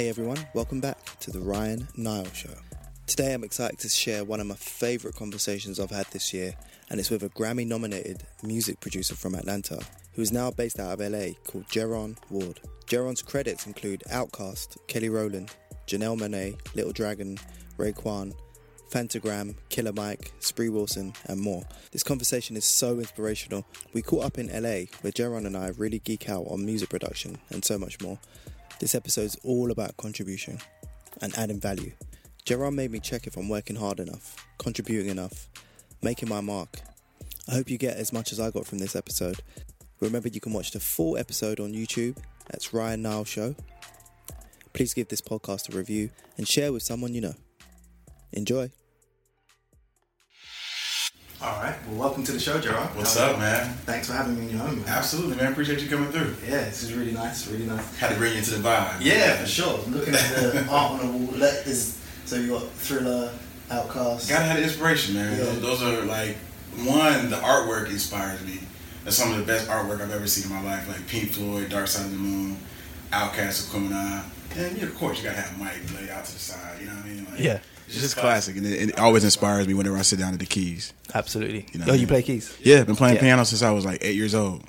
Hey everyone, welcome back to the Ryan Nile Show. Today I'm excited to share one of my favourite conversations I've had this year, and it's with a Grammy nominated music producer from Atlanta who is now based out of LA called Jeron Ward. Jeron's credits include Outkast, Kelly Rowland, Janelle Monáe, Little Dragon, Raekwon, Phantogram, Killer Mike, Spree Wilson, and more. This conversation is so inspirational. We caught up in LA where Jeron and I really geek out on music production and so much more. This episode is all about contribution and adding value. Jeron made me check if I'm working hard enough, contributing enough, making my mark. I hope you get as much as I got from this episode. Remember, you can watch the full episode on YouTube. That's Ryan Nile Show. Please give this podcast a review and share with someone you know. Enjoy. All right. Well, welcome to the show, Jeron. What's up, man? Thanks for having me in your home. Man. Absolutely, man. Appreciate you coming through. Yeah, this is really nice. Really nice. Had to bring you into the vibe. Yeah, for sure. Looking at the art on the wall, let is so you got Thriller, Outkast. Gotta have the inspiration, man. Yeah. Those, those are like one. The artwork inspires me. That's some of the best artwork I've ever seen in my life. Like Pink Floyd, Dark Side of the Moon, Outkast, Aquemini. And yeah, of course, you gotta have Mike laid out to the side. You know what I mean? Like, Yeah. It's just classic, and it, it always inspires me whenever I sit down at the keys. Absolutely. You know oh, I you mean? play keys? Yeah, been playing Yeah. piano since I was like eight years old.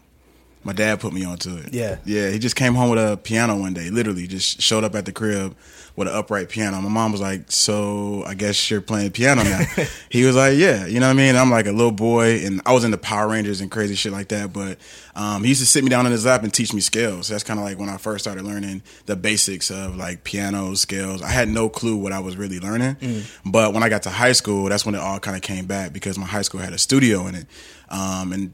My dad put me onto it. Yeah. Yeah, he just came home with a piano one day, literally just showed up at the crib with an upright piano. My mom was like, So I guess you're playing piano now. he was like, Yeah, you know what I mean? I'm like a little boy and I was into Power Rangers and crazy shit like that. But um, he used to sit me down in his lap and teach me scales. That's kind of like when I first started learning the basics of like piano scales. I had no clue what I was really learning. But when I got to high school, that's when it all kind of came back because my high school had a studio in it. Um, and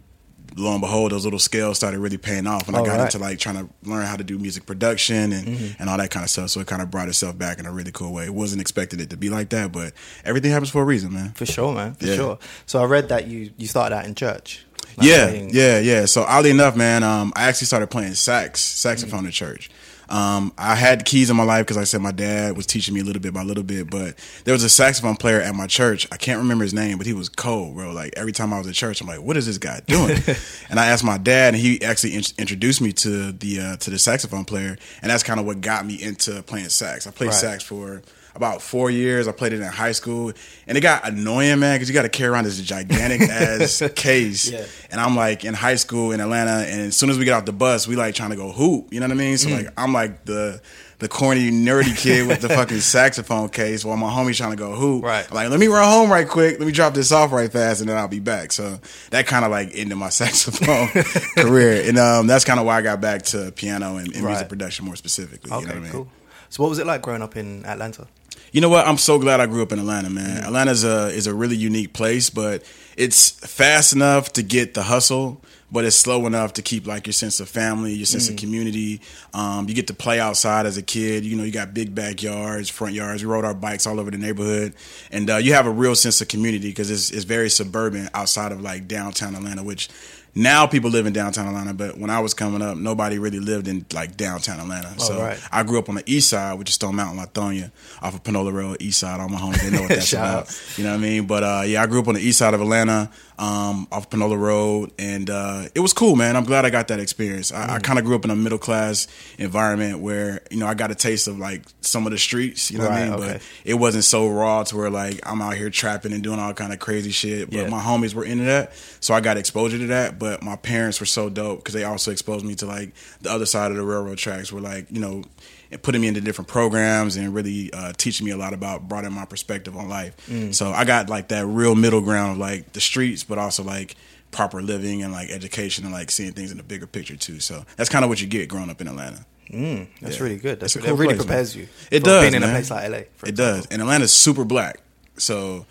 lo and behold, those little scales started really paying off when I got right. into like trying to learn how to do music production and, and all that kind of stuff. So it kind of brought itself back in a really cool way. It wasn't expected it to be like that, but everything happens for a reason, man. For sure, man. For Yeah. sure. So I read that you you started out in church. Like yeah, playing- yeah, yeah. So oddly enough, man, um, I actually started playing sax, saxophone in church. Um, I had keys in my life because like I said my dad was teaching me a little bit by a little bit, but there was a saxophone player at my church. I can't remember his name, but he was cold, bro. Like every time I was at church, I'm like, what is this guy doing? and I asked my dad, and he actually in- introduced me to the uh, to the saxophone player, and that's kind of what got me into playing sax. I played Right. sax for about four years. I played it in high school, and it got annoying, man, because you got to carry around this gigantic ass case. Yeah. And I'm like in high school in Atlanta, and as soon as we get off the bus, we like trying to go hoop. You know what I mean? Mm. So like I'm like the the corny nerdy kid with the fucking saxophone case, while my homie's trying to go hoop. Right. I'm like, let me run home right quick. Let me drop this off right fast, and then I'll be back. So that kind of like ended my saxophone career, and um, that's kind of why I got back to piano and, and Right. music production more specifically. Okay, you know what I mean? cool. So what was it like growing up in Atlanta? You know what? I'm so glad I grew up in Atlanta, man. Atlanta's a is a really unique place, but it's fast enough to get the hustle, but it's slow enough to keep like your sense of family, your sense of community. Um, you get to play outside as a kid. You know, you got big backyards, front yards. We rode our bikes all over the neighborhood, and uh, you have a real sense of community because it's it's very suburban outside of like downtown Atlanta, which. Now people live in downtown Atlanta, but when I was coming up, nobody really lived in like downtown Atlanta. so right. I grew up on the east side, which is Stone Mountain, Lithonia, off of Panola Road, east side. All my homies, they know what that's about. You know what I mean? But uh, yeah, I grew up on the east side of Atlanta, um, off Panola Road, and uh, it was cool, man. I'm glad I got that experience. I, Mm. I kind of grew up in a middle class environment where you know I got a taste of like some of the streets. You know what I mean? okay. But it wasn't so raw to where like I'm out here trapping and doing all kind of crazy shit. But Yeah. my homies were into that, so I got exposure to that. But my parents were so dope because they also exposed me to like the other side of the railroad tracks, where like you know, and putting me into different programs and really uh, teaching me a lot about broadening my perspective on life. Mm. So I got like that real middle ground of like the streets, but also like proper living and like education and like seeing things in the bigger picture too. So that's kind of what you get growing up in Atlanta. Mm, that's Yeah. really good. That's a that really place, prepares man. you. It does, being in a place like LA. For It example. does. And Atlanta's super black. So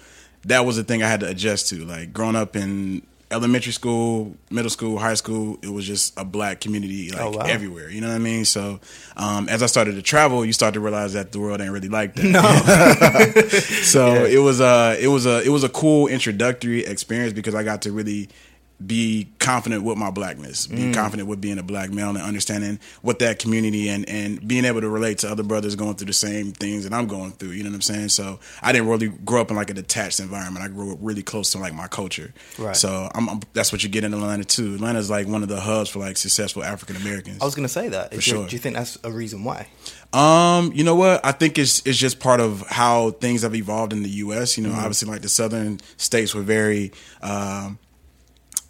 that was the thing I had to adjust to. Like growing up in elementary school, middle school, high school, it was just a black community like Oh, wow. everywhere. You know what I mean? So um, as I started to travel, you start to realize that the world ain't really like that. No. so Yeah. it was a it was a it was a cool introductory experience because I got to really be confident with my blackness, be Mm. confident with being a black male and understanding what that community and, and being able to relate to other brothers going through the same things that I'm going through. You know what I'm saying? So I didn't really grow up in like a detached environment. I grew up really close to like my culture. Right. So I'm, I'm, that's what you get in Atlanta too. Atlanta's like one of the hubs for like successful African Americans. I was going to say that. Is you- sure. Do you think that's a reason why? Um, you know what? I think it's it's just part of how things have evolved in the U.S. You know, obviously, like the southern states were very, um,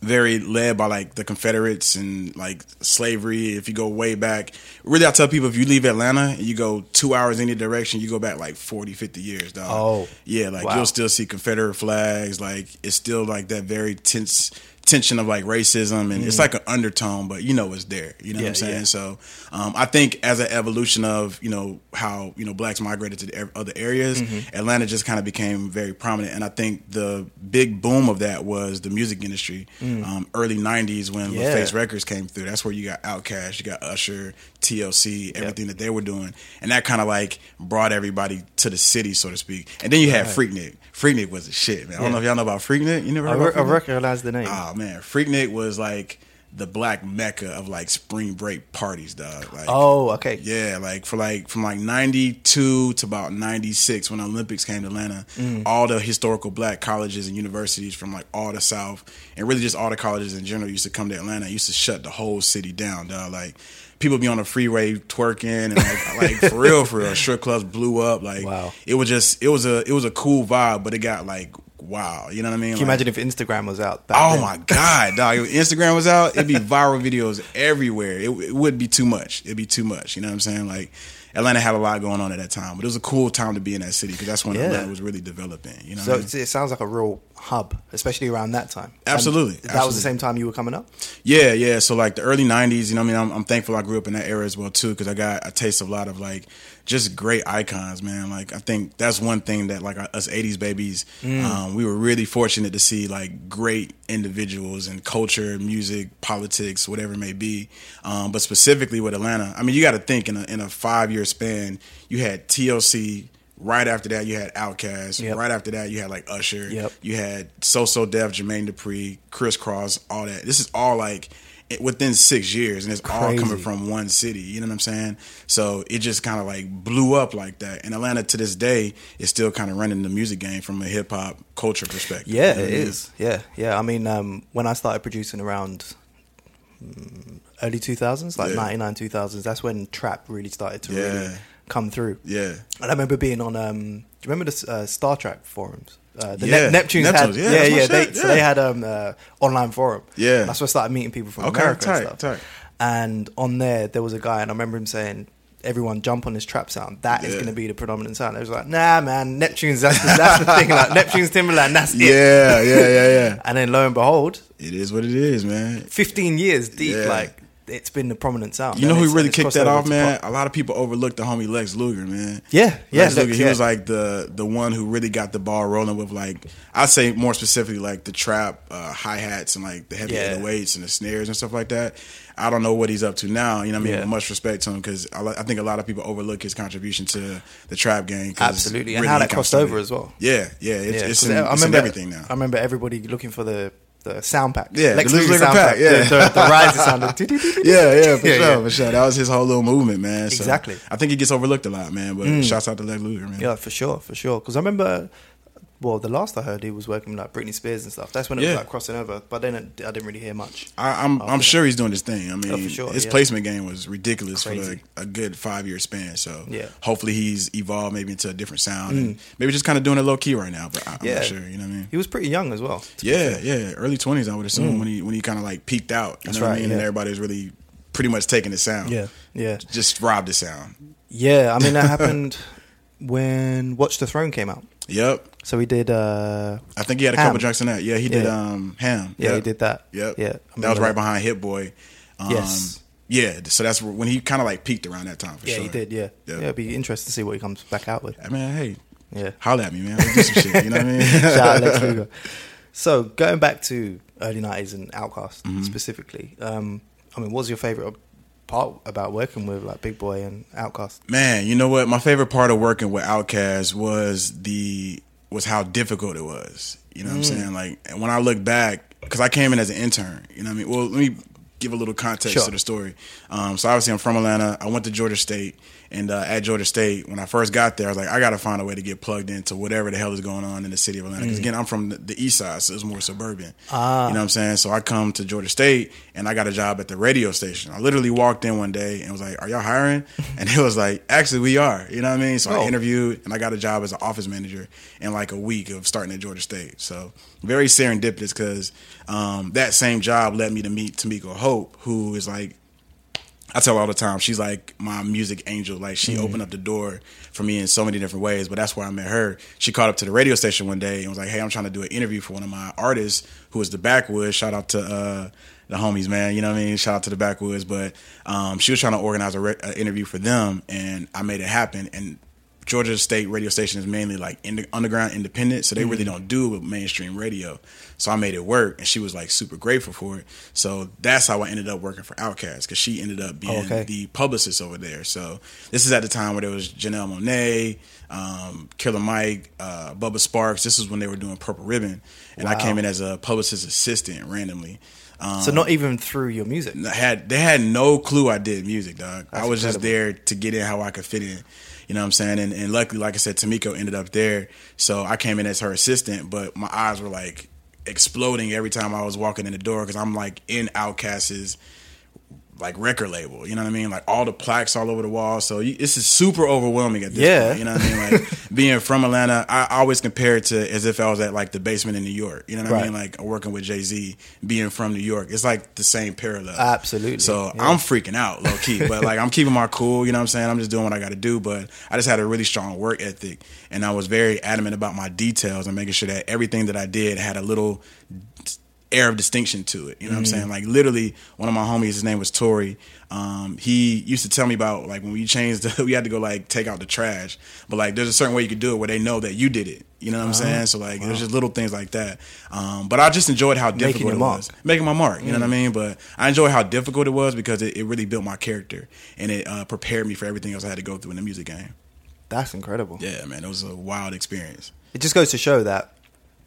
very led by like the Confederates and like slavery. If you go way back, really, I tell people if you leave Atlanta and you go two hours any direction, you go back like 40, 50 years, dog. Oh. yeah, like Wow. you'll still see Confederate flags. Like it's still like that very tense tension of like racism and it's like an undertone, but you know it's there. You know Mm. Yeah, what I'm saying? yeah. So um, I think as an evolution of you know how you know blacks migrated to other areas, Mm-hmm. Atlanta just kind of became very prominent. And I think the big boom of that was the music industry. Um, early '90s when Mm. Yeah. LaFace Records came through. That's where you got Outkast, you got Usher, TLC, everything that they were doing, and that kind of like brought everybody to the city, so to speak. And then you had Freaknik. Freaknik was a shit, man. I don't know if y'all know about Freaknik. You never I, heard re- about I recognize the name. Oh man, Freaknik was like the black mecca of like spring break parties, dog. Like, oh, okay. yeah, like for like from like '92 to about '96 when the Olympics came to Atlanta, Mm. all the historical black colleges and universities from like all the South and really just all the colleges in general used to come to Atlanta. Used to shut the whole city down, dog. Like people be on the freeway twerking and like like for real, for real. Strip clubs blew up. Like Wow. it was just it was a it was a cool vibe, but it got like wow. You know what I mean? Can you Like- imagine if Instagram was out? Oh then? my god, dog! If Instagram was out, it'd be viral videos everywhere. It, it would be too much. It'd be too much. You know what I'm saying? Like Atlanta had a lot going on at that time, but it was a cool time to be in that city because that's when Yeah. Atlanta was really developing. You know, So what I mean? it sounds like a real hub, especially around that time. Absolutely, that was the same time you were coming up. Yeah, yeah. So like the early '90s, you know, what I mean, I'm, I'm thankful I grew up in that era as well too, because I got a taste of a lot of like just great icons, man. Like I think that's one thing that like us '80s babies, um, we were really fortunate to see like great individuals in culture, music, politics, whatever it may be. Um, but specifically with Atlanta, I mean, you got to think in a in a five year span, you had TLC. Right after that, you had Outkast. Yep. Right after that, you had like Usher. Yep. You had So So Def, Jermaine Dupri, Kris Kross, all that. This is all like within six years, and it's all coming from one city. You know what I'm saying? So it just kind of like blew up like that. And Atlanta to this day is still kind of running the music game from a hip hop culture perspective. Yeah, You know it what I mean? is. Yeah, yeah. I mean, um, when I started producing around mm, early 2000s, like Yeah. 99, 2000s, that's when trap really started to really come through. Yeah. And I remember being on. Um, do you remember the uh, Star Trak forums? Uh, the Yeah, Nep- Neptunes, had, yeah, yeah, yeah. They, shit, So they had um uh, online forum. Yeah. that's where I started meeting people from Okay, America tight, and stuff. tight. And on there, there was a guy, and I remember him saying, "Everyone jump on this trap sound. That is Yeah. going to be the predominant sound." I was like, "Nah, man, Neptunes. That's the, that's the thing. Like Neptunes, Timbaland. That's it." Yeah, yeah, yeah, yeah. And then lo and behold, It is what it is, man. 15 years deep, Yeah. like it's been the prominent sound. You know who really kicked that off, man? pop. A lot of people overlooked the homie Lex Luger, man. Yeah, yeah, Lex Lex, he yeah. was like the the one who really got the ball rolling with like I'd say more specifically like the trap uh, hi hats and like the heavy Yeah. 808s and the snares and stuff like that. I don't know what he's up to now. You know, what I mean, Yeah. Much respect to him because I, I think a lot of people overlook his contribution to the trap game. Absolutely, and really how that crossed over as well. Yeah, yeah, it's, Yeah, it's, in, I remember everything now. I remember everybody looking for the the sound pack. Yeah, Lex the Luger sound pack, pack. yeah. the, the, the riser sound. yeah, yeah, for Yeah, sure, yeah. for sure. That was his whole little movement, man. So Exactly. Mm. I think he gets overlooked a lot, man. But shouts out to Lex Luger, man. Yeah, for sure, for sure. Because I remember, well, the last I heard, he was working with like Britney Spears and stuff. That's when it Yeah. was like crossing over. But then it, I didn't really hear much. I, I'm I'm that. sure he's doing his thing. I mean, Oh, sure, his yeah. placement game was ridiculous for like a good five year span. So Yeah. hopefully he's evolved maybe into a different sound and maybe just kind of doing it low key right now. But I, I'm Mm. Yeah. not sure. You know what I mean? He was pretty young as well. Yeah, yeah, early twenties I would assume when he when he kind of like peaked out. You That's know what right, I mean? And yeah. everybody's really pretty much taking the sound. yeah, yeah, just robbed the sound. yeah. I mean, that happened when Watch the Throne came out. Yep. So he did. uh I think he had a Ham. couple joints in that. Yeah, he did Yeah. um Ham. Yeah, he did that. Yep. Yeah, I that was right behind Hit Boy. Um, Yes. Yeah, so that's when he kind of like peaked around that time for Yeah, sure. he did. Yeah, Yeah. yeah. It'd be interesting to see what he comes back out with. I mean, hey, Yeah. holla at me, man. Let's do some shit. You know what I mean? Shout out Lex Luger. So going back to early nineties and Outkast Mm-hmm. specifically, um, I mean, what was your favorite part about working with like Big Boi and Outkast? Man, you know what? My favorite part of working with Outkast was the was how difficult it was. You know what I'm saying? Like and when I look back, because I came in as an intern. You know what I mean? Well, let me give a little context Sure. to the story. Um, so obviously, I'm from Atlanta. I went to Georgia State, and uh, at Georgia State, when I first got there, I was like, I got to find a way to get plugged into whatever the hell is going on in the city of Atlanta. Mm. Because again, I'm from the, the East Side, so it's more suburban. Ah. You know what I'm saying? So I come to Georgia State, and I got a job at the radio station. I literally walked in one day and was like, "Are y'all hiring?" And it was like, "Actually, we are." You know what I mean? So Oh. I interviewed, and I got a job as an office manager in like a week of starting at Georgia State. So very serendipitous because um, that same job led me to meet Tamiko Hope, who is like I tell her all the time, she's like my music angel. Like she opened up the door for me in so many different ways. But that's where I met her. She called up to the radio station one day and was like, "Hey, I'm trying to do an interview for one of my artists who is the Backwoods. Shout out to uh, the homies, man. You know what I mean? Shout out to the Backwoods. But um, she was trying to organize a re- an interview for them, and I made it happen. And Georgia State radio station is mainly like ind- underground independent, so they really don't do it with mainstream radio. So I made it work, and she was like super grateful for it. So that's how I ended up working for Outkast because she ended up being okay. the publicist over there. So this is at the time where there was Janelle Monáe, um, Killer Mike, uh, Bubba Sparxxx. This is when they were doing Purple Ribbon, and I came in as a publicist assistant randomly. Um, So not even through your music. Had they had no clue I did music, dog. I That's was just there to get in how I could fit in. You know what I'm saying? And, and luckily, like I said, Tamiko ended up there, so I came in as her assistant. But my eyes were like exploding every time I was walking in the door because I'm like in Outkast's like record label. You know what I mean? Like all the plaques all over the wall. So you, this is super overwhelming at this Yeah. point. You know what I mean? Like being from Atlanta, I always compare it to as if I was at like the basement in New York. You know what I mean? Like working with Jay Z, being from New York. It's like the same parallel. Absolutely. So Yeah. I'm freaking out, low key. But like I'm keeping my cool, you know what I'm saying? I'm just doing what I gotta do. But I just had a really strong work ethic and I was very adamant about my details and making sure that everything that I did had a little air of distinction to it. You know what I'm saying? Like literally, one of my homies, his name was Tori. Um, he used to tell me about like when we changed, the, we had to go like take out the trash. But like, there's a certain way you could do it where they know that you did it. You know what I'm saying? So like, there's just little things like that. Um, but I just enjoyed how difficult it mark. was, making my mark. You know what I mean? But I enjoyed how difficult it was because it, it really built my character and it uh, prepared me for everything else I had to go through in the music game. That's incredible. Yeah, man, it was a wild experience. It just goes to show that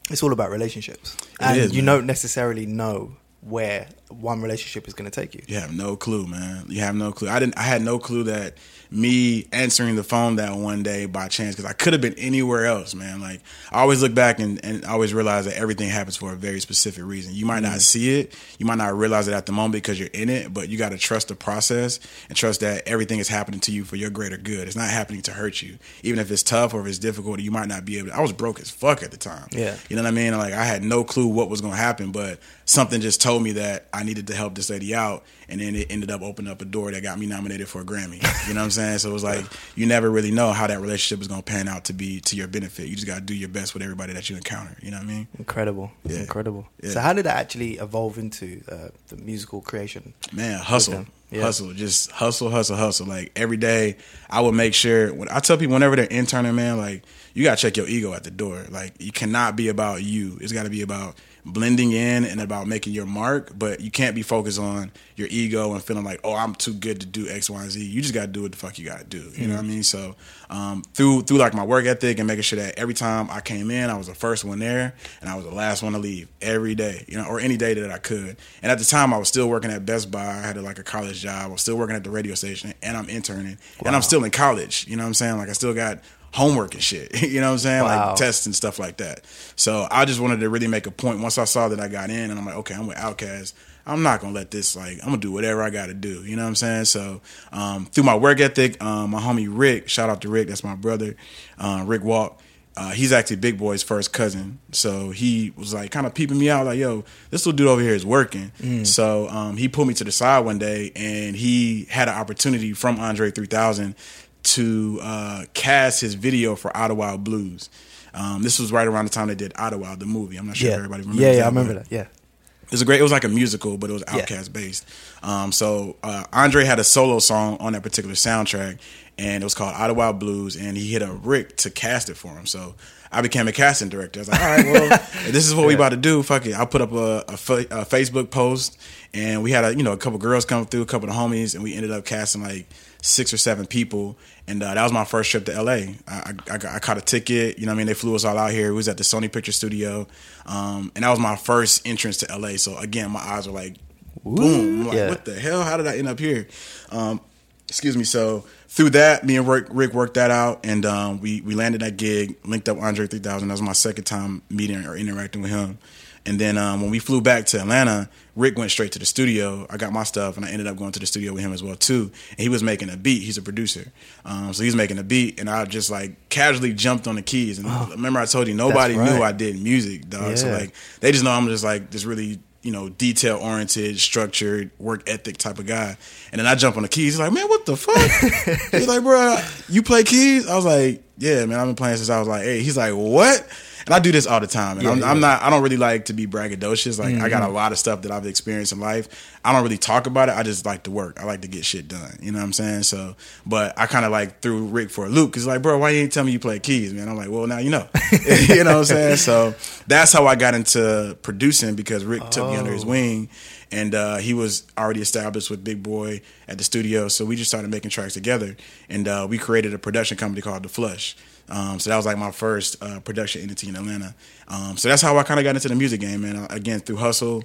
it's all about relationships, and is, you man. don't necessarily know where one relationship is going to take you. You have no clue, man. You have no clue. I didn't. I had no clue that me answering the phone that one day by chance because I could have been anywhere else, man. Like I always look back and, and always realize that everything happens for a very specific reason. You might not mm-hmm. see it, you might not realize it at the moment because you're in it, but you got to trust the process and trust that everything is happening to you for your greater good. It's not happening to hurt you, even if it's tough or if it's difficult. You might not be able. to. I was broke as fuck at the time. Yeah. You know what I mean? Like I had no clue what was going to happen, but something just told me that I needed to help this lady out, and then it ended up opening up a door that got me nominated for a Grammy. You know what I'm saying? So it was like you never really know how that relationship is going to pan out to be to your benefit. You just got to do your best with everybody that you encounter. You know what I mean? Incredible, Yeah. incredible. Yeah. So, how did that actually evolve into uh, the musical creation? Man, hustle. Yeah. hustle, just hustle, hustle, hustle. Like every day, I would make sure. When I tell people, whenever they're interning, man, like you gotta check your ego at the door. Like you cannot be about you. It's got to be about blending in and about making your mark. But you can't be focused on your ego and feeling like, oh, I'm too good to do X, Y, and Z. You just gotta do what the fuck you gotta do. You know what I mean? So um, through through like my work ethic and making sure that every time I came in, I was the first one there and I was the last one to leave every day. You know, or any day that I could. And at the time, I was still working at Best Buy. I had like a college job. I was still working at the radio station, and I'm interning, and I'm still in college. You know what I'm saying? Like I still got homework and shit. you know what I'm saying? Wow. Like tests and stuff like that. So I just wanted to really make a point. Once I saw that I got in, and I'm like, okay, I'm with Outkast. I'm not gonna let this like I'm gonna do whatever I gotta do. You know what I'm saying? So um, through my work ethic, um, my homie Rick, shout out to Rick, that's my brother, uh, Rick Walk. Uh, he's actually Big Boi's first cousin, so he was like kind of peeping me out, like, "Yo, this little dude over here is working." So um, he pulled me to the side one day, and he had an opportunity from Andre 3000 to uh, cast his video for Ottawa Blues. Um, this was right around the time they did Ottawa, the movie. I'm not sure Yeah, if everybody remembers. yeah, yeah, I remember that. Yeah, it was a great. It was like a musical, but it was Yeah. Outkast based. Um, so uh, Andre had a solo song on that particular soundtrack, and it was called Ottawa Blues, and he hit a Rick to cast it for him. So I became a casting director. I was like, all right, well, this is what we about to do. Fuck it. I put up a, a, a, Facebook post, and we had a you know a couple girls come through, a couple of homies, and we ended up casting like six or seven people. And uh, that was my first trip to LA. I, I, I, caught a ticket. You know, I mean, they flew us all out here. We was at the Sony Picture Studio, um, and that was my first entrance to LA. So again, my eyes were like, boom! Like, yeah. what the hell? How did I end up here? Um, excuse me. So through that, me and Rick, Rick worked that out, and um, we we landed that gig, linked up Andre 3000. That was my second time meeting or interacting with him. And then um, when we flew back to Atlanta, Rick went straight to the studio. I got my stuff, and I ended up going to the studio with him as well too. And he was making a beat. He's a producer, um, so he's making a beat, and I just like casually jumped on the keys. And oh, remember, I told you nobody right. knew I did music, dog. Yeah. So like they just know I'm just like this really you know, detail oriented, structured, work ethic type of guy. And then I jump on the keys. He's like, man, what the fuck? He's like, bro, you play keys? I was like, yeah, man, I've been playing since I was like eight. He's like, what? And I do this all the time. And yeah, I'm, yeah. I'm, not. I don't really like to be braggadocious. Like mm-hmm. I got a mm-hmm. lot of stuff that I've experienced in life. I don't really talk about it. I just like to work. I like to get shit done. You know what I'm saying? So, but I kind of like threw Rick for a loop because like, bro, why you ain't tell me you play keys, man? I'm like, well, now you know. you know what I'm saying? So that's how I got into producing because Rick oh. took me under his oh. wing and uh, he was already established with Big Boi at the studio. So we just started making tracks together, and uh, we created a production company called The Flush. Um, so that was like my first uh, production entity in Atlanta. Um, so that's how I kind of got into the music game, man. Again, through hustle,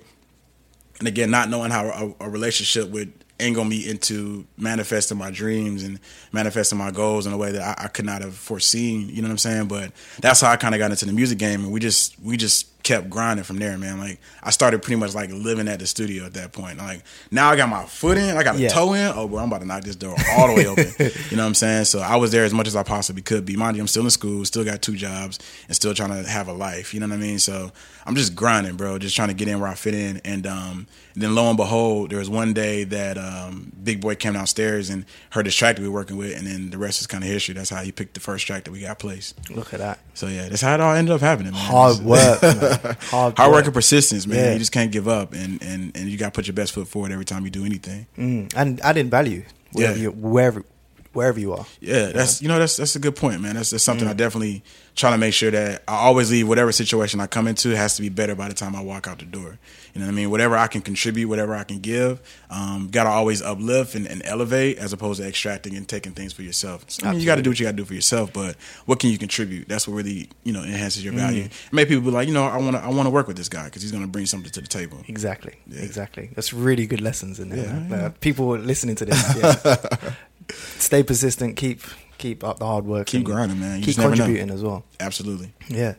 and again, not knowing how a, a relationship would angle me into manifesting my dreams and manifesting my goals in a way that I, I could not have foreseen. You know what I'm saying? But that's how I kind of got into the music game, and we just we just kept grinding from there, man. Like I started pretty much like living at the studio at that point. Like now I got my foot in, I got a yeah. toe in. Oh, boy, I'm about to knock this door all the way open. you know what I'm saying? So I was there as much as I possibly could be. Mind you, I'm still in school, still got two jobs, and still trying to have a life. You know what I mean? So I'm just grinding, bro. Just trying to get in where I fit in. And um, then lo and behold, there was one day that um, Big Boi came downstairs and heard this track that we were working with, and then the rest is kind of history. That's how he picked the first track that we got placed. Look at that. So yeah, that's how it all ended up happening. Man. Hard work, hard, hard work and persistence, man. Yeah. You just can't give up, and and and you got to put your best foot forward every time you do anything. Mm. And adding value, wherever yeah. you, wherever wherever you are. Yeah, that's you know that's that's a good point, man. That's, that's something mm. I definitely try to make sure that I always leave whatever situation I come into has to be better by the time I walk out the door. You know what I mean? Whatever I can contribute, whatever I can give, um, got to always uplift and, and, elevate as opposed to extracting and taking things for yourself. So, I mean, you got to do what you got to do for yourself, but what can you contribute? That's what really you know enhances your value. Mm. Make people be like, you know, I want to I want to work with this guy because he's going to bring something to the table. Exactly, yeah. exactly. That's really good lessons in there. Yeah, yeah. people listening to this. Yeah. stay persistent. Keep keep up the hard work. Keep grinding, man. You keep contributing as well. Absolutely. Yeah.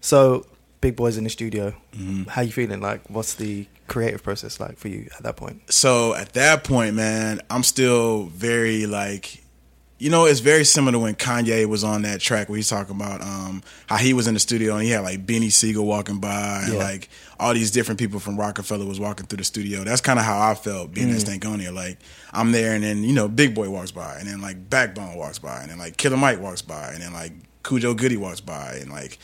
So Big Boi's in the studio. Mm-hmm. How you feeling? Like, what's the creative process like for you at that point? So at that point, man, I'm still very like you know, it's very similar to when Kanye was on that track where he's talking about um, how he was in the studio and he had like Beanie Sigel walking by and like all these different people from Roc-A-Fella was walking through the studio. That's kind of how I felt being mm. at Stankonia. Like I'm there and then you know Big Boi walks by and then like Backbone walks by and then like Killer Mike walks by and then like Khujo Goodie walks by and like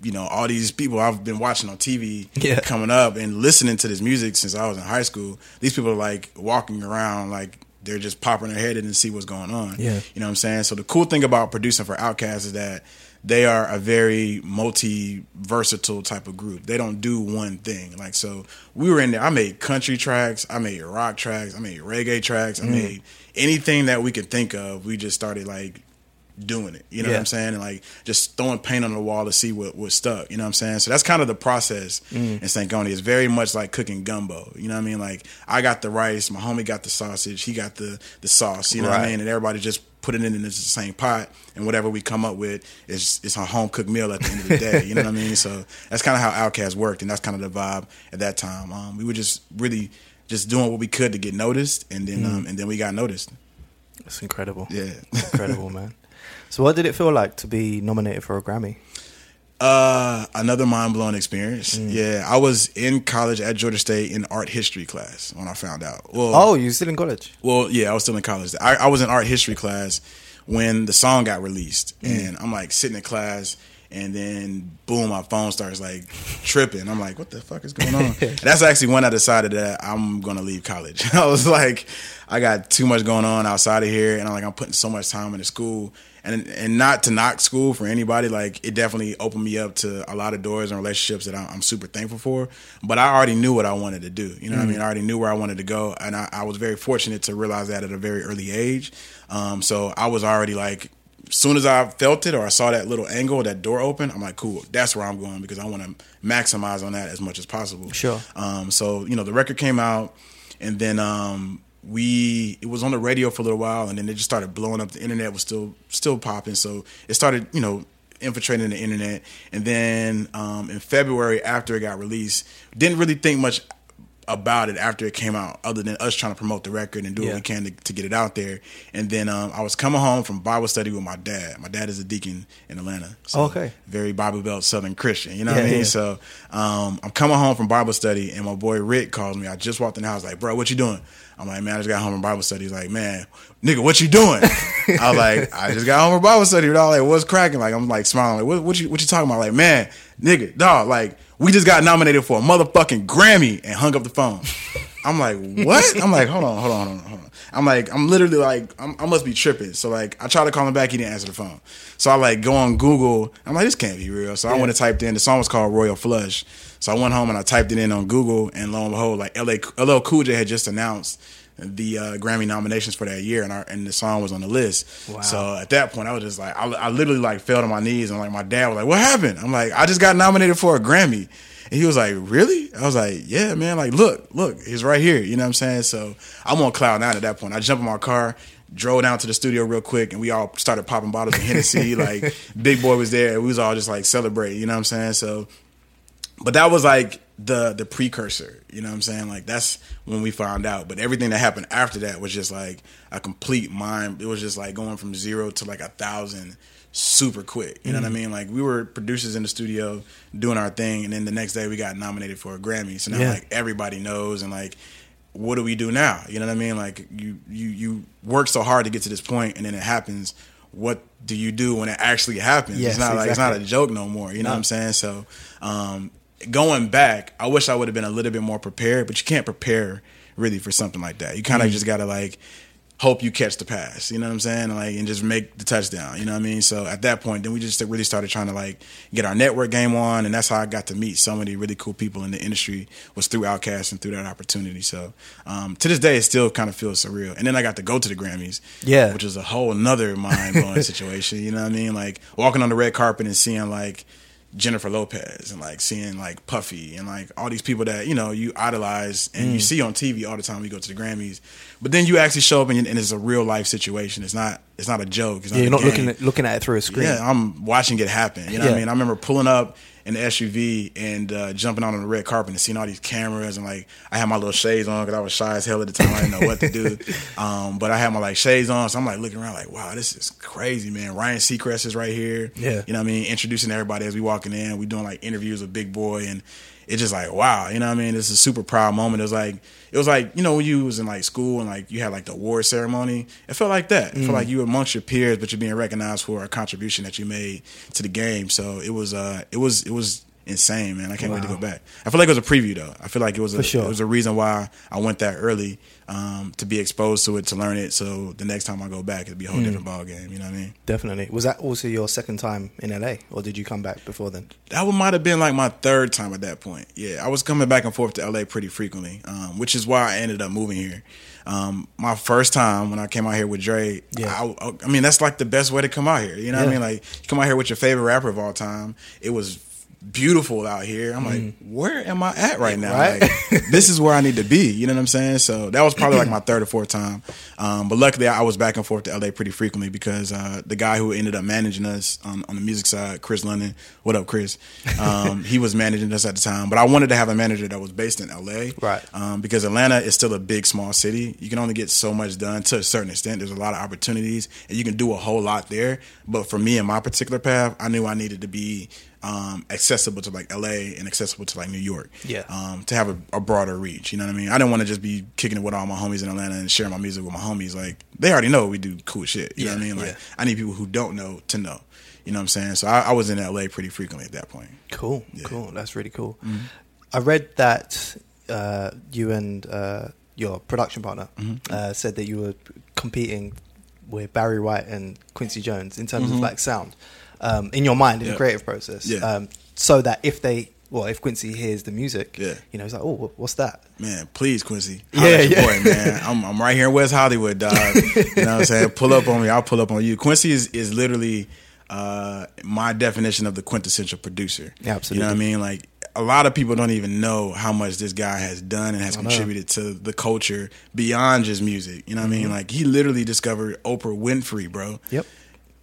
you know all these people I've been watching on TV yeah. coming up and listening to this music since I was in high school. These people are like walking around like they're just popping their head in and see what's going on. Yeah. You know what I'm saying? So the cool thing about producing for Outkast is that they are a very multi versatile type of group. They don't do one thing. Like so we were in there I made country tracks, I made rock tracks, I made reggae tracks, I mm. made anything that we could think of, we just started like doing it. You know yeah. what I'm saying? And like just throwing paint on the wall to see what what stuck. You know what I'm saying? So that's kind of the process mm. in Stankonia. It's very much like cooking gumbo. You know what I mean? Like I got the rice, my homie got the sausage, he got the the sauce. You know right. what I mean? And everybody just put it in the same pot, and whatever we come up with is it's a home cooked meal at the end of the day. You know what I mean? So that's kind of how Outkast worked, and that's kind of the vibe at that time. Um, we were just really just doing what we could to get noticed, and then mm. um, and then we got noticed. It's incredible. Yeah, incredible, man. So, what did it feel like to be nominated for a Grammy? Uh, another mind blowing experience. Mm. Yeah, I was in college at Georgia State in art history class when I found out. Well, oh, you still in college? Well, yeah, I was still in college. I, I was in art history class when the song got released, mm. and I'm like sitting in class, and then boom, my phone starts like tripping. I'm like, what the fuck is going on? that's actually when I decided that I'm gonna leave college. I was like, I got too much going on outside of here, and I'm like, I'm putting so much time into school, and and not to knock school for anybody. Like, it definitely opened me up to a lot of doors and relationships that I'm, I'm super thankful for. But I already knew what I wanted to do. You know what I mean? I already knew where I wanted to go, and I, I was very fortunate to realize that at a very early age. Um, so I was already like as soon as I felt it or I saw that little angle, that door open, I'm like, cool, that's where I'm going because I want to maximize on that as much as possible. Sure. Um, so you know, the record came out, and then um, we it was on the radio for a little while, and then it just started blowing up. The internet was still still popping, so it started, you know. Infiltrating the internet, and then um, in February after it got released, didn't really think much about it after it came out, other than us trying to promote the record and do Yeah. what we can to, to get it out there. And then um, I was coming home from Bible study with my dad. My dad is a deacon in Atlanta. So Okay. Very Bible Belt Southern Christian. You know Yeah, what I mean? yeah. So um, I'm coming home from Bible study, and my boy Rick calls me. I just walked in the house, like, bro, what you doing? I'm like, man, I just got home from Bible study. He's like, man, nigga, what you doing? I was like, I just got home from Bible study. Dog. Like, what's cracking? Like, I'm like smiling. Like, what, what you what you talking about? Like, man, nigga, dog, like, we just got nominated for a motherfucking Grammy and hung up the phone. I'm like, what? I'm like, hold on, hold on, hold on, hold on. I'm like, I'm literally like, I'm, I must be tripping. So like, I try to call him back, he didn't answer the phone. So I like go on Google. I'm like, this can't be real. So I went and typed in. The song was called Royal Flush. So I went home and I typed it in on Google, and lo and behold, like LA, LL Cool J had just announced the uh, Grammy nominations for that year, and our and the song was on the list. Wow. So at that point, I was just like, I, I literally like fell to my knees, and like my dad was like, "What happened?" I'm like, "I just got nominated for a Grammy." And he was like, "Really?" I was like, "Yeah, man. Like, look, look, he's right here." You know what I'm saying? So I'm on cloud nine at that point. I jump in my car, drove down to the studio real quick, and we all started popping bottles of Hennessy. like, Big Boi was there. We was all just like celebrating. You know what I'm saying? So but that was like the the precursor you know what i'm saying? Like that's when we found out. But everything that happened after that was just like a complete mind. It was just like going from zero to like a thousand super quick you know what i mean? Like we were producers in the studio doing our thing and then the next day we got nominated for a grammy. So now Yeah. like everybody knows and like what do we do now? You know what i mean? Like you you you work so hard to get to this point and then it happens. What do you do when it actually happens? Yes, it's not like it's not a joke no more you know No. what i'm saying? So um going back, I wish I would have been a little bit more prepared, but you can't prepare really for something like that. You kind of Mm. just got to like hope you catch the pass, you know what I'm saying? Like and just make the touchdown, you know what I mean? So at that point, then we just really started trying to like get our network game on and that's how I got to meet so many really cool people in the industry was through Outkast and through that opportunity. So um, to this day it still kind of feels surreal. And then I got to go to the Grammys, Yeah. which is a whole nother mind-blowing situation, you know what I mean? Like walking on the red carpet and seeing like Jennifer Lopez and like seeing like Puffy and like all these people that you know you idolize and Mm. you see on TV all the time. You go to the Grammys, but then you actually show up and, and it's a real life situation. It's not it's not a joke. It's Yeah, you're not game. looking at looking at it through a screen. Yeah, I'm watching it happen. You know what I mean? I remember pulling up in the SUV and uh, jumping out on the red carpet and seeing all these cameras and like I had my little shades on because I was shy as hell at the time. I didn't know what to do, um, but I had my like shades on, so I'm like looking around like, wow, this is crazy, man. Ryan Seacrest is right here. Yeah. you know what I mean? Introducing everybody as we walking in. We doing like interviews with Big Boi and. It's just like wow, you know what I mean. It's a super proud moment. It was like it was like you know when you was in like school and like you had like the award ceremony. It felt like that. It felt like you were amongst your peers, but you're being recognized for a contribution that you made to the game. So it was uh it was it was insane, man. I can't wait to go back. I feel like it was a preview though. I feel like it was a, sure. it was a reason why I went that early um, to be exposed to it, to learn it. So the next time I go back, it'll be a whole different ball game. You know what I mean? Definitely. Was that also your second time in LA, or did you come back before then? that might have been like my third time at that point. Yeah, I was coming back and forth to LA pretty frequently, um, which is why I ended up moving here. Um, my first time when I came out here with Dre, Yeah. I, I, I mean that's like the best way to come out here. You know what I mean? Like you come out here with your favorite rapper of all time. It was beautiful out here. I'm like, where am I at right now? Mm. Right? Like, this is where I need to be. You know what I'm saying? So that was probably like my third or fourth time. Um, but luckily, I was back and forth to LA pretty frequently because uh, the guy who ended up managing us on, on the music side, Chris London, what up, Chris? Um, he was managing us at the time. But I wanted to have a manager that was based in LA, Right. Um, because Atlanta is still a big, small city. You can only get so much done to a certain extent. There's a lot of opportunities, and you can do a whole lot there. But for me and my particular path, I knew I needed to be um, accessible to like LA and accessible to like New York. Yeah. Um, to have a, a broader reach. You know what I mean? I didn't want to just be kicking it with all my homies in Atlanta and sharing my music with my homies. Like they already know we do cool shit. You know what I mean? Like yeah. I need people who don't know to know. You know what I'm saying? So I, I was in LA pretty frequently at that point. Cool, cool. That's really cool. I read that uh, you and uh, your production partner uh, said that you were competing with Barry White and Quincy Jones in terms of like sound um, in your mind in the creative process. Yeah. Um, so that if they, well, if Quincy hears the music, Yeah. you know, he's like, oh, what's that? Man, please, Quincy. Yeah, Holla at your yeah. boy, man. I'm, I'm right here in West Hollywood, dog. you know what I'm saying? Pull up on me. I'll pull up on you. Quincy is, is literally uh, my definition of the quintessential producer. Yeah, absolutely. You know what I mean? Like, a lot of people don't even know how much this guy has done and has contributed to the culture beyond just music. You know what I mean? Like, he literally discovered Oprah Winfrey, bro Yep.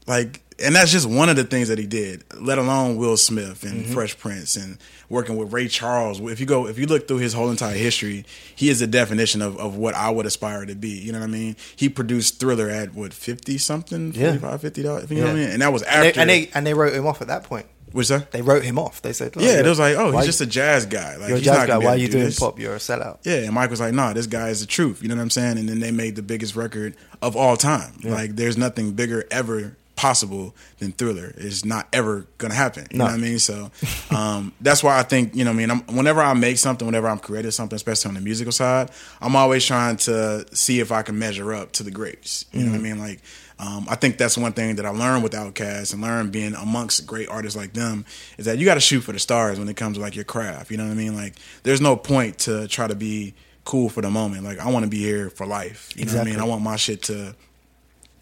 like and that's just one of the things that he did let alone will smith and Mm-hmm. fresh prince and working with ray charles if you go if you look through his whole entire history he is the definition of, of what i would aspire to be you know what i mean he produced thriller at what 50 something Yeah. 45 50 dollars you know Yeah. what i mean and that was And after they, and they and they wrote him off at that point. what's that They wrote him off. They said, like, yeah it was like oh he's just a jazz guy like you're a he's jazz not guy. Why are you do doing this. pop? You're a sellout. Yeah, and Mike was like, "Nah, this guy is the truth." You know what I'm saying? And then they made the biggest record of all time. Like, there's nothing bigger ever possible than Thriller. It's not ever gonna happen. You No. know what I mean? So, um, that's why I think you know. what I mean, I'm, whenever I make something, whenever I'm creating something, especially on the musical side, I'm always trying to see if I can measure up to the greats. You know what I mean? Like. Um, I think that's one thing that I learned with Outkast and learned being amongst great artists like them is that you got to shoot for the stars when it comes to like your craft. You know what I mean? Like, there's no point to try to be cool for the moment. Like, I want to be here for life. You know what I mean? Exactly. I want my shit to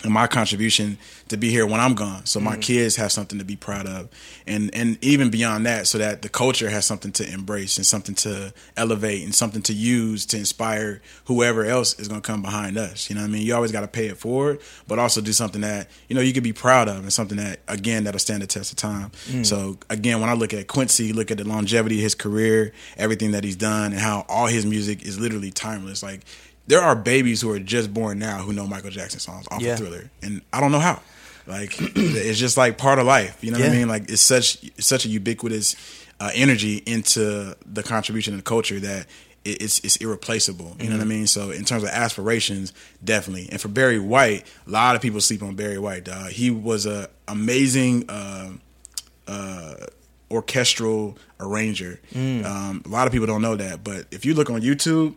and my contribution to be here when I'm gone, so Mm-hmm. my kids have something to be proud of, and and even beyond that, so that the culture has something to embrace and something to elevate and something to use to inspire whoever else is going to come behind us. You know what I mean? You always got to pay it forward, but also do something that you know you could be proud of and something that again that'll stand the test of time. Mm. So again, when I look at Quincy, look at the longevity of his career, everything that he's done, and how all his music is literally timeless. Like there are babies who are just born now who know Michael Jackson songs off Yeah. of Thriller, and I don't know how. Like it's just like part of life, you know what I mean? Like it's such it's such a ubiquitous uh, energy into the contribution of the culture that it, it's it's irreplaceable. You know what I mean? So in terms of aspirations, definitely. And for Barry White, a lot of people sleep on Barry White. Dog. He was a amazing. Uh, uh, orchestral arranger. Um, a lot of people don't know that, but if you look on YouTube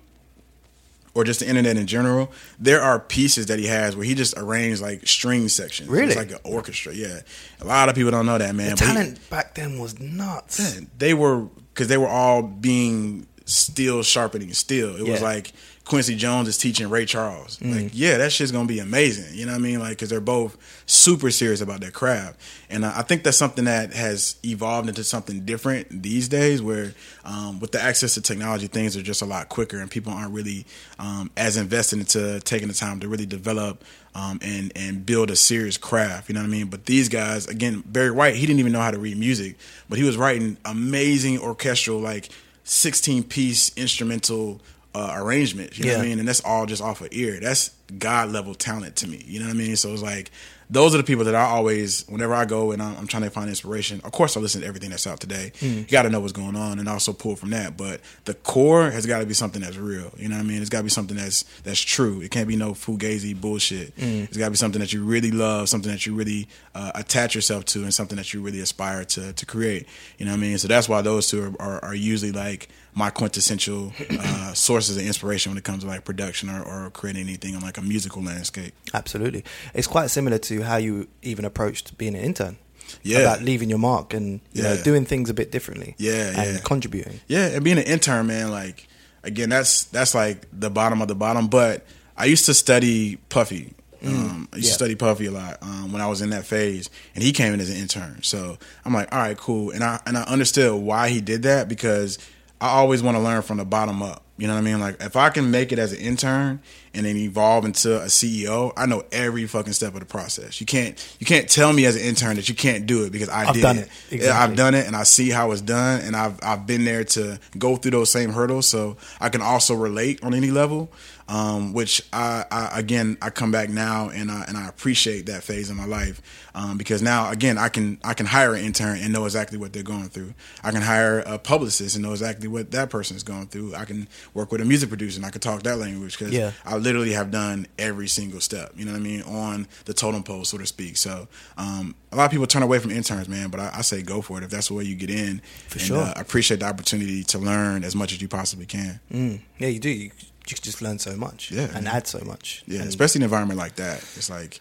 or just the internet in general, there are pieces that he has where he just arranged like string sections. Really? It's like an orchestra. Yeah, a lot of people don't know that, man. The but he- talent back then was nuts. yeah, they were because they were all being steel sharpening steel. It was Yeah. Mm-hmm. like Quincy Jones is teaching Ray Charles. Like, yeah, that shit's gonna be amazing. You know what I mean? Like, because they're both super serious about their craft, and I I think that's something that has evolved into something different these days. Where um, with the access to technology, things are just a lot quicker, and people aren't really um, as invested into taking the time to really develop um, and and build a serious craft. You know what I mean? But these guys, again, Barry White, he didn't even know how to read music, but he was writing amazing orchestral, like sixteen piece instrumental uh, arrangements. You know what I mean? And that's all just off of ear. That's God level talent to me. You know what I mean? So it's like those are the people that I always, whenever I go and I'm, I'm trying to find inspiration. Of course, I listen to everything that's out today. You got to know what's going on and also pull from that. But the core has got to be something that's real. You know what I mean? It's got to be something that's that's true. It can't be no fugazi bullshit. It's got to be something that you really love, something that you really uh, attach yourself to, and something that you really aspire to to create. You know what I mean? So that's why those two are, are, are usually like my quintessential uh, sources of inspiration when it comes to like production or, or creating anything on like a musical landscape. Absolutely. It's quite similar to how you even approached being an intern. Yeah. About leaving your mark and you know doing things a bit differently. Yeah, And yeah. contributing. Yeah, and being an intern, man, like again, that's that's like the bottom of the bottom. But I used to study Puffy. Um, I used yeah. to study Puffy a lot um, when I was in that phase, and he came in as an intern. So I'm like, all right, cool, and I and I understood why he did that because I always want to learn from the bottom up. You know what I mean? Like if I can make it as an intern and then evolve into a CEO, I know every fucking step of the process. You can't you can't tell me as an intern that you can't do it because I I've did done it. it. Yeah, I've done it and I see how it's done and I've I've been there to go through those same hurdles so I can also relate on any level. um, which I, I again I come back now and I, and I appreciate that phase in my life um, because now again I can I can hire an intern and know exactly what they're going through. I can hire a publicist and know exactly what that person is going through. I can work with a music producer and I can talk that language because Yeah. I literally have done every single step. You know what I mean on the totem pole, so to speak. So um, a lot of people turn away from interns, man, but I, I say go for it if that's the way you get in. For and, sure. Uh, appreciate the opportunity to learn as much as you possibly can. Mm. Yeah, you do. You, you just learn so much Yeah. and add so much. Yeah, And- especially in an environment like that. It's like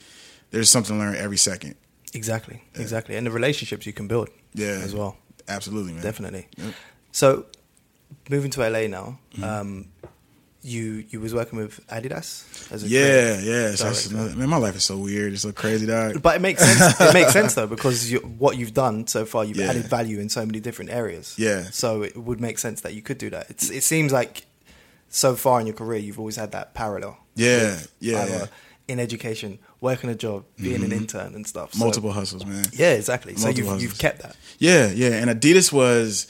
there's something to learn every second. Exactly, exactly. And the relationships you can build Yeah, as well. Absolutely, man. Definitely. Yep. So, moving to LA now, Mm-hmm. um, you you was working with Adidas as a Yeah, yeah. So that's another, man, my life is so weird. It's so crazy, dog. But it makes sense. it makes sense though because you, what you've done so far, you've Yeah. added value in so many different areas. Yeah. So it would make sense that you could do that. It's, it seems like so far in your career, you've always had that parallel. Yeah, with yeah, yeah. In education, working a job, being an mm-hmm. intern, and stuff. So- Multiple hustles, man. yeah, exactly. So you've, you've kept that. Yeah, yeah. And Adidas was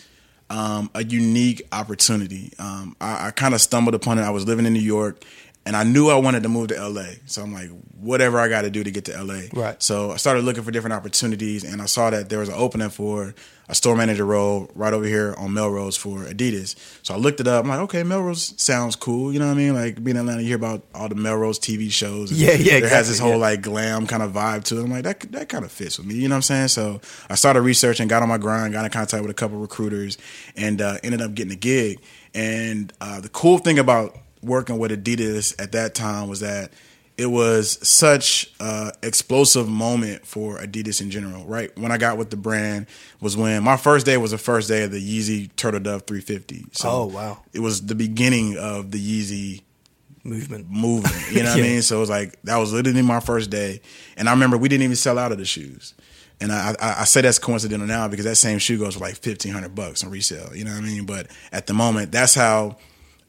um, a unique opportunity. Um, I, I kind of stumbled upon it. I was living in New York, and I knew I wanted to move to LA. So I'm like, whatever I got to do to get to LA. Right. So I started looking for different opportunities, and I saw that there was an opening for a store manager role right over here on Melrose for Adidas. So I looked it up. I'm like, okay, Melrose sounds cool. You know what I mean? Like being in Atlanta, you hear about all the Melrose TV shows. Yeah, yeah, There has this whole yeah. like glam kind of vibe to it. I'm like, that that kind of fits with me. You know what I'm saying? So I started researching, got on my grind, got in contact with a couple recruiters, and uh, ended up getting a gig. And uh, the cool thing about working with Adidas at that time was that it was such a explosive moment for Adidas in general. Right when I got with the brand was when my first day was the first day of the Yeezy Turtle Dove 350. So Oh, wow. It was the beginning of the Yeezy Movement. movement. You know what Yeah. I mean? So it was like that was literally my first day, and I remember we didn't even sell out of the shoes. And I, I, I say that's coincidental now because that same shoe goes for like fifteen hundred bucks on resale. You know what I mean? But at the moment, that's how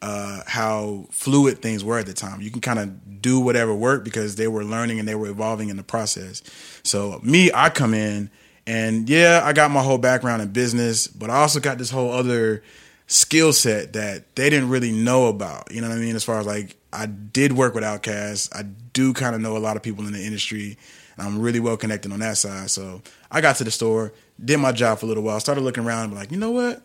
uh, how fluid things were at the time. You can kind of do whatever worked because they were learning and they were evolving in the process. So me, I come in and yeah, I got my whole background in business, but I also got this whole other skill set that they didn't really know about. You know what I mean? As far as like, I did work with Outkast. I do kind of know a lot of people in the industry. And I'm really well connected on that side. So I got to the store, did my job for a little while, started looking around and like, you know what?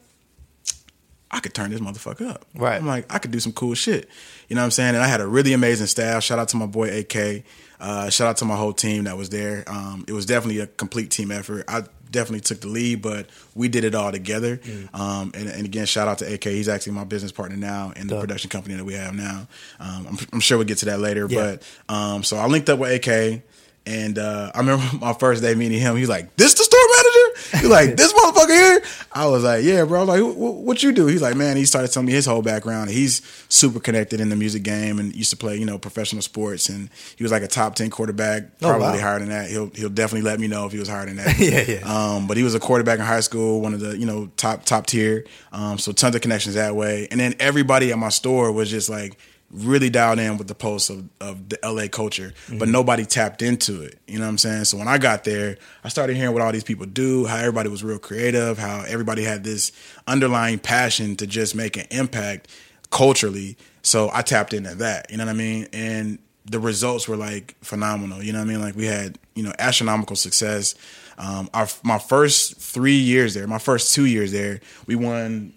I could turn this motherfucker up. Right. I'm like, I could do some cool shit. You know what I'm saying? And I had a really amazing staff. Shout out to my boy AK. Uh, shout out to my whole team that was there. Um, it was definitely a complete team effort. I definitely took the lead, but we did it all together. Mm. Um, and, and again, shout out to AK. He's actually my business partner now in the Dope. production company that we have now. Um, I'm, I'm sure we'll get to that later. Yeah. But um, so I linked up with AK. And uh, I remember my first day meeting him. He's like, "This the store manager?" He's like, "This motherfucker here." I was like, "Yeah, bro." I was like, "Wh- wh- "What you do?" He's like, "Man." He started telling me his whole background. He's super connected in the music game and used to play, you know, professional sports. And he was like a top ten quarterback, Oh, probably wow. higher than that. He'll he'll definitely let me know if he was higher than that. Yeah, yeah. Um, but he was a quarterback in high school, one of the you know top top tier. Um, so tons of connections that way. And then everybody at my store was just like really dialed in with the pulse of, of the LA culture, but nobody tapped into it. You know what I'm saying? So when I got there, I started hearing what all these people do, how everybody was real creative, how everybody had this underlying passion to just make an impact culturally. So I tapped into that. You know what I mean? And the results were like phenomenal. You know what I mean? Like we had, you know, astronomical success. Um, our, my first three years there, my first two years there, we won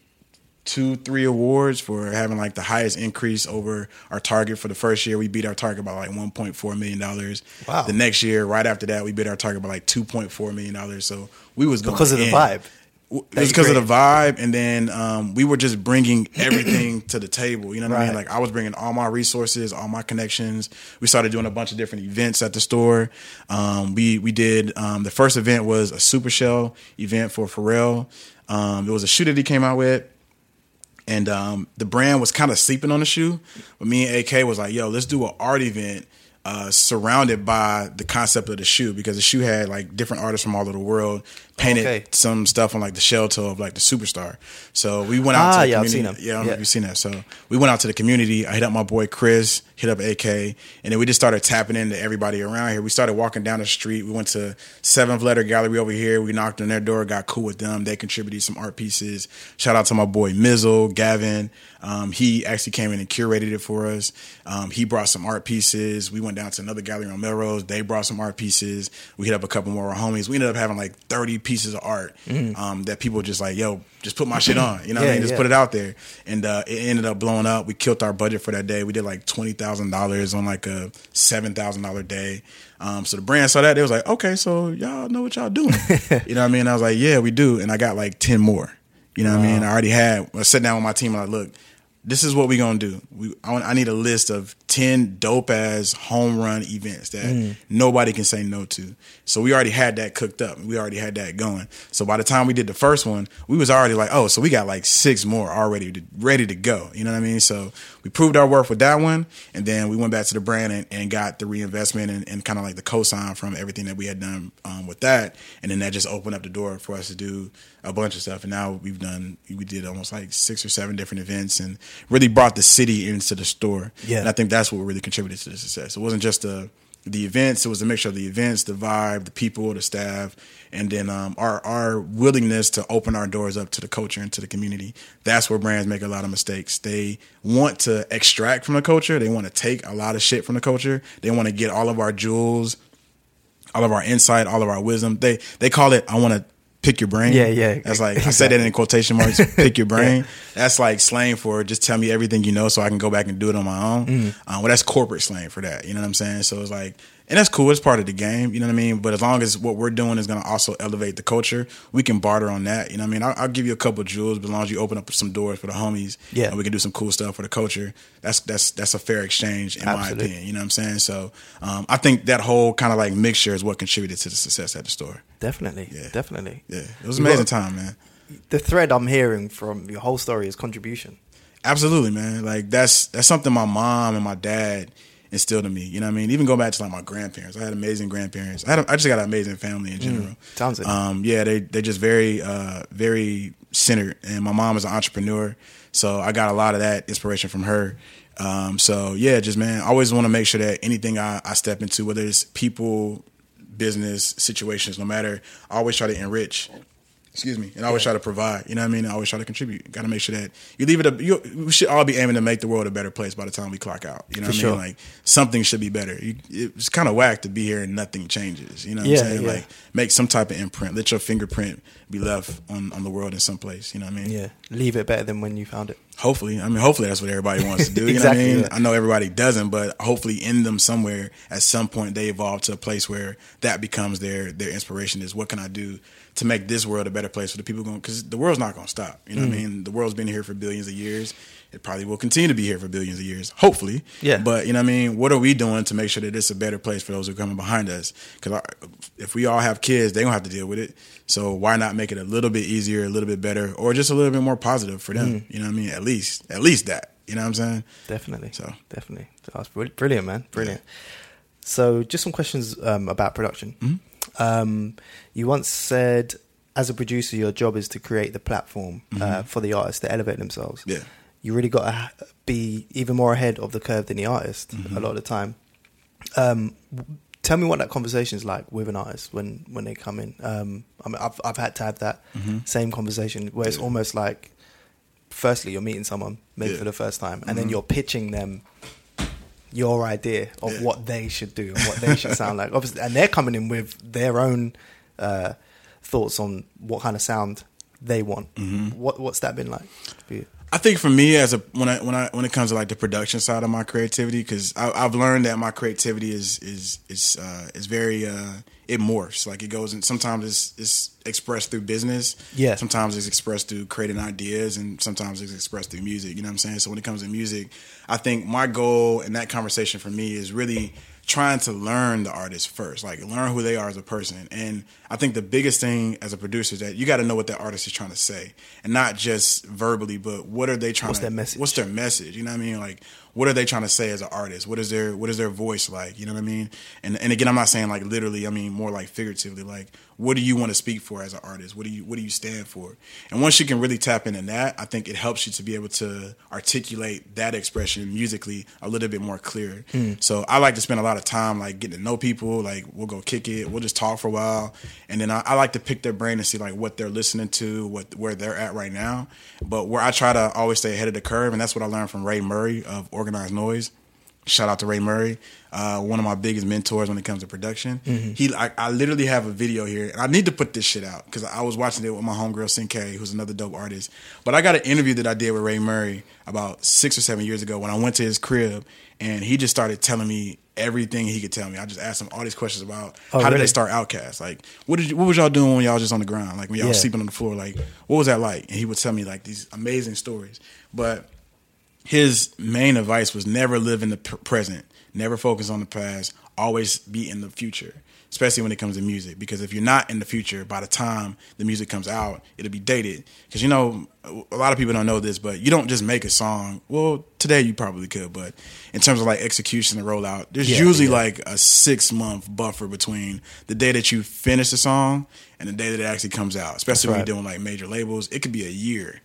two, three awards for having like the highest increase over our target for the first year. We beat our target by like one point four million dollars. Wow. The next year, right after that, we beat our target by like two point four million dollars. So we was going Because of the in. vibe. W- It was because of the vibe, and then um, we were just bringing everything to the table. You know what I mean? Like I was bringing all my resources, all my connections. We started doing a bunch of different events at the store. Um, we we did um, the first event was a Super Shell event for Pharrell. Um, it was a shoe that he came out with and um, the brand was kind of sleeping on the shoe. But me and AK was like, "Yo, let's do an art event uh, surrounded by the concept of the shoe because the shoe had like different artists from all over the world painted Okay. some stuff on like the shell toe of like the superstar." So we went out Ah, to the yeah, I've community. seen them. Yeah, I don't know if you've seen that. So we went out to the community. I hit up my boy Chris. Hit up AK, and then we just started tapping into everybody around here. We started walking down the street. We went to Seventh Letter Gallery over here. We knocked on their door, got cool with them. They contributed some art pieces. Shout out to my boy Mizzle, Gavin. Um, he actually came in and curated it for us. Um, he brought some art pieces. We went down to another gallery on Melrose. They brought some art pieces. We hit up a couple more homies. We ended up having like 30 pieces of art um, that people just like, yo, just put my shit on. You know what Yeah, I mean? Just yeah. put it out there. And uh, it ended up blowing up. We killed our budget for that day. We did like $20,000 on like a $7,000 day. Um, so the brand saw that. They was like, okay, so y'all know what y'all doing. you know what I mean? I was like, yeah, we do. And I got like 10 more. You know what I mean? I already had, I sat down with my team and I look, this is what we're gonna do. We, I, want, I need a list of ten dope ass home run events that nobody can say no to. So we already had that cooked up. We already had that going. So by the time we did the first one, we was already like, oh, so we got like six more already to, ready to go. You know what I mean? So we proved our worth with that one, and then we went back to the brand and, and got the reinvestment and, and kind of like the cosign from everything that we had done um, with that, and then that just opened up the door for us to do a bunch of stuff. And now we've done, we did almost like six or seven different events and really brought the city into the store. Yeah. And I think that's what really contributed to the success. It wasn't just the, the events, it was a mixture of the events, the vibe, the people, the staff, and then um, our, our willingness to open our doors up to the culture and to the community. That's where brands make a lot of mistakes. They want to extract from the culture. They want to take a lot of shit from the culture. They want to get all of our jewels, all of our insight, all of our wisdom. They they call it. I want to pick your brain. Yeah, yeah, That's like I said that in quotation marks. pick your brain. That's like slang for just tell me everything you know so I can go back and do it on my own. Mm-hmm. Um, well, that's corporate slang for that. You know what I'm saying? So it's like. And that's cool. It's part of the game. You know what I mean? But as long as what we're doing is going to also elevate the culture, we can barter on that. You know what I mean? I'll, I'll give you a couple of jewels, but as long as you open up some doors for the homies, Yeah. and we can do some cool stuff for the culture. That's that's that's a fair exchange in my opinion. You know what I'm saying? So um, I think that whole kind of like mixture is what contributed to the success at the store. Definitely, Yeah. definitely. Yeah, it was an amazing time, man. The thread I'm hearing from your whole story is contribution. Absolutely, man. Like that's that's something my mom and my dad instilled in me. You know what I mean? Even go back to like my grandparents. I had amazing grandparents. I had a, I just got an amazing family in general. sounds it. Um, yeah, they they just very uh very centered. And my mom is an entrepreneur, so I got a lot of that inspiration from her. Um, so yeah, just man, I always want to make sure that anything I, I step into, whether it's people, business, situations, no matter, I always try to enrich excuse me, and I always try to provide. You know what I mean? I always try to contribute. Got to make sure that you leave it. A, you, we should all be aiming to make the world a better place by the time we clock out. You know For what I mean? Like something should be better. You, it's kind of whack to be here and nothing changes. You know what Yeah, I'm saying? yeah. Like make some type of imprint. Let your fingerprint be left on, on the world in some place. You know what I mean? Yeah, leave it better than when you found it. Hopefully, I mean, hopefully that's what everybody wants to do. You Exactly, know what I mean? yeah. I know everybody doesn't, but hopefully in them somewhere at some point they evolve to a place where that becomes their their inspiration. Is what can I do to make this world a better place for the people going? Because the world's not going to stop. You know Mm. what I mean? The world's been here for billions of years. It probably will continue to be here for billions of years. Hopefully, Yeah. But you know what I mean? What are we doing to make sure that it's a better place for those who are coming behind us? Because if we all have kids, they don't have to deal with it. So why not make it a little bit easier, a little bit better, or just a little bit more positive for them? You know what I mean? At least, at least that. You know what I'm saying? Definitely. So. definitely. That's brilliant, man. Brilliant. So, just some questions um, about production. Mm-hmm. Um, you once said, as a producer, your job is to create the platform uh, for the artists to elevate themselves. Mm-hmm. Yeah. You really got to be even more ahead of the curve than the artist Mm-hmm. a lot of the time. Um, tell me what that conversation is like with an artist when, when they come in. Um, I mean, I've, I've had to have that Mm-hmm. same conversation where it's Yeah. almost like, firstly, you're meeting someone maybe Yeah. for the first time, and then Mhm. you're pitching them your idea of Yeah. what they should do and what they should sound like. Obviously, and they're coming in with their own uh, thoughts on what kind of sound they want. Mhm. What what's that been like for you? I think for me, as a when I when I when it comes to like the production side of my creativity, because I've learned that my creativity is is is uh, is very uh, it morphs. Like it goes and sometimes it's it's expressed through business. Yeah. Sometimes it's expressed through creating ideas, and sometimes it's expressed through music. You know what I'm saying? So when it comes to music, I think my goal in that conversation for me is really trying to learn the artist first, like learn who they are as a person. And I think the biggest thing as a producer is that you got to know what that artist is trying to say, and not just verbally, but what are they trying What's to? their message? What's their message? You know what I mean? Like, what are they trying to say as an artist? What is their what is their voice like? You know what I mean? And and again, I'm not saying like literally. I mean more like figuratively. Like, what do you want to speak for as an artist? What do you what do you stand for? And once you can really tap into that, I think it helps you to be able to articulate that expression musically a little bit more clear. Mm. So I like to spend a lot of time like getting to know people. Like we'll go kick it. We'll just talk for a while, and then I, I like to pick their brain and see like what they're listening to, what where they're at right now. But where I try to always stay ahead of the curve, and that's what I learned from Ray Murray of Organized Noise. Shout out to Ray Murray, uh, one of my biggest mentors when it comes to production. Mm-hmm. He, I, I literally have a video here, and I need to put this shit out because I was watching it with my homegirl Sin Sinkay, who's another dope artist. But I got an interview that I did with Ray Murray about six or seven years ago when I went to his crib, and he just started telling me everything he could tell me. I just asked him all these questions about Oh, how did they start Outkast, like what did you, what was y'all doing when y'all was just on the ground, like when y'all was Yeah. sleeping on the floor, like what was that like? And he would tell me like these amazing stories, but his main advice was never live in the present, never focus on the past, always be in the future, especially when it comes to music. Because if you're not in the future, by the time the music comes out, it'll be dated. Because you know, a lot of people don't know this, but you don't just make a song. Well, today you probably could, but in terms of like execution and rollout, there's Yeah, usually yeah. like a six month buffer between the day that you finish the song and the day that it actually comes out. Especially when right. you're doing like major labels, it could be a year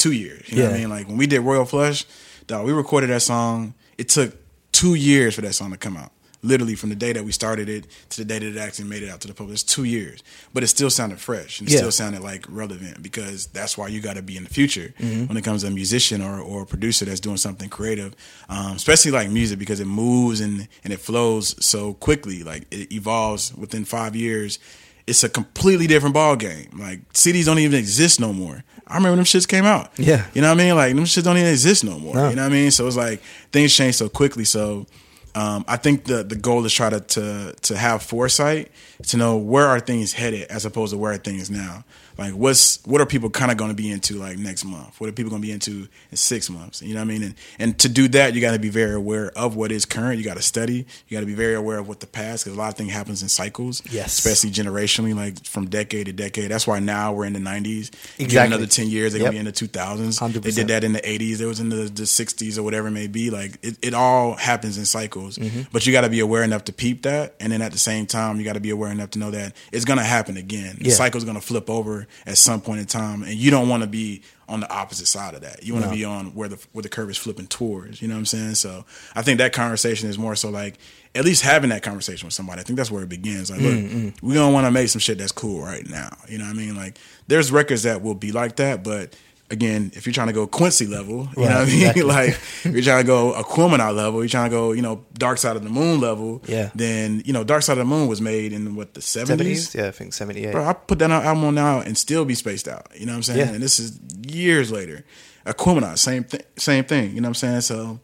two years. You know what I mean? Like when we did Royal Flush, dog, we recorded that song. It took two years for that song to come out. Literally from the day that we started it to the day that it actually made it out to the public. It's two years. But it still sounded fresh and it Yeah. still sounded like relevant because that's why you gotta be in the future Mm-hmm. when it comes to a musician or, or a producer that's doing something creative. Um, especially like music because it moves and, and it flows so quickly. Like it evolves within five years it's a completely different ball game. Like CDs don't even exist no more. I remember them shits came out. Yeah. You know what I mean? Like them shits don't even exist no more. No. You know what I mean? So it's like things change so quickly. So um, I think the the goal is try to, to to have foresight to know where are things headed as opposed to where are things now. Like what's what are people kind of going to be into like next month? What are people going to be into in six months? You know what I mean? And and to do that, you got to be very aware of what is current. You got to study. You got to be very aware of what the past because a lot of things happens in cycles. Yes. especially generationally, like from decade to decade. That's why now we're in the '90s. exactly Give it another ten years, they're Yep. gonna be in the 2000s. 100%. They did that in the 80s. There was in the, the 60s or whatever it may be. Like it, it all happens in cycles. Mm-hmm. But you got to be aware enough to peep that, and then at the same time, you got to be aware enough to know that it's gonna happen again. The Yeah. cycle's gonna flip over at some point in time, and you don't want to be on the opposite side of that. You want to No. be on where the where the curve is flipping towards. You know what I'm saying? So I think that conversation is more so like at least having that conversation with somebody. I think that's where it begins. Like, look, Mm-hmm. we don't want to make some shit that's cool right now. You know what I mean? Like, there's records that will be like that, but again, if you're trying to go Quincy level, you know what I mean? exactly. like, if you're trying to go Aquemini level, you're trying to go, you know, Dark Side of the Moon level. Yeah. Then you know, Dark Side of the Moon was made in what the 70s. Seventies, yeah, I think seventy eight. Bro, I put that album on now and still be spaced out. You know what I'm saying? Yeah. And this is years later. Aquemini, same thing. Same thing. You know what I'm saying? So,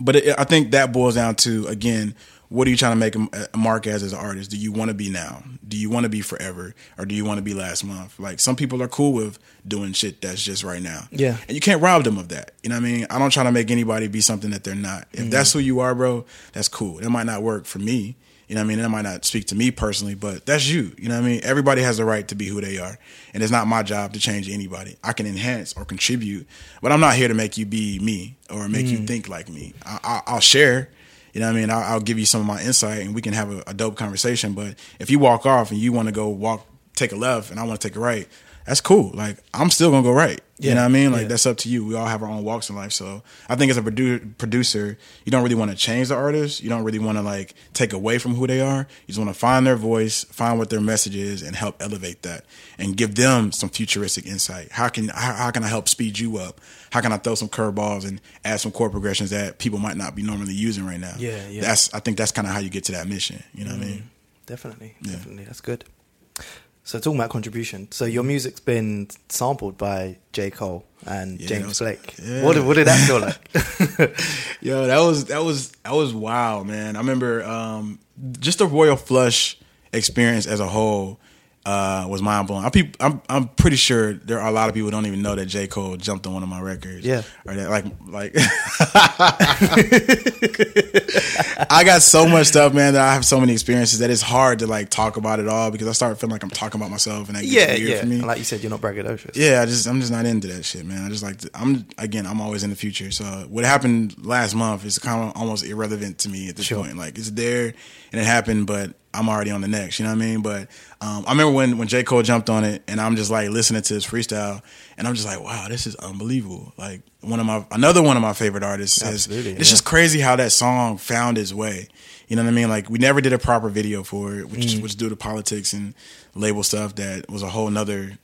but it, I think that boils down to again, what are you trying to make a, mark as as an artist? Do you want to be now? Do you want to be forever, or do you want to be last month? Like some people are cool with doing shit that's just right now. Yeah. and you can't rob them of that. You know what I mean? I don't try to make anybody be something that they're not. If mm-hmm. that's who you are, bro, that's cool. That might not work for me. You know what I mean? That might not speak to me personally, but that's you. You know what I mean? Everybody has the right to be who they are. And it's not my job to change anybody. I can enhance or contribute, but I'm not here to make you be me or make you mm. think like me. I, I, I'll share. You know what I mean? I'll, I'll give you some of my insight and we can have a, a dope conversation. But if you walk off and you want to go walk, take a left and I want to take a right, that's cool. Like, I'm still to go right. You Yeah, know what I mean? Like yeah. that's up to you. We all have our own walks in life. So I think as a produ- producer, you don't really want to change the artist. You don't really want to like take away from who they are. You just want to find their voice, find what their message is, and help elevate that, and give them some futuristic insight. How can how, how can I help speed you up? How can I throw some curveballs and add some chord progressions that people might not be normally using right now? Yeah, yeah. That's I think that's kind of how you get to that mission. You know what I mm-hmm. mean? Definitely, Yeah. definitely. That's good. So talking about contribution, so your music's been sampled by J. Cole and Yeah, James was- Blake. yeah. What, did- what did that feel like? Yo, that was that was that was wild, man. I remember um, just the Royal Flush experience as a whole. uh, was mind blowing. I'm, I'm I'm pretty sure there are a lot of people who don't even know that J Cole jumped on one of my records. Yeah. or that like like. I got so much stuff, man. That I have so many experiences that it's hard to like talk about it all because I start feeling like I'm talking about myself and that gets Yeah, weird yeah. for me. Like you said, you're not braggadocious. Yeah, I just I'm just not into that shit, man. I just like to, I'm again I'm always in the future. So what happened last month is kind of almost irrelevant to me at this Sure. point. Like it's there and it happened, but I'm already on the next. You know what I mean? But um, I remember when when J Cole jumped on it, and I'm just like listening to his freestyle, and I'm just like, wow, this is unbelievable. Like one of my another one of my favorite artists. Has, Absolutely, it's yeah. just crazy how that song found its way. You know what I mean? Like we never did a proper video for it, which Mm. which due to politics and label stuff that was a whole nother.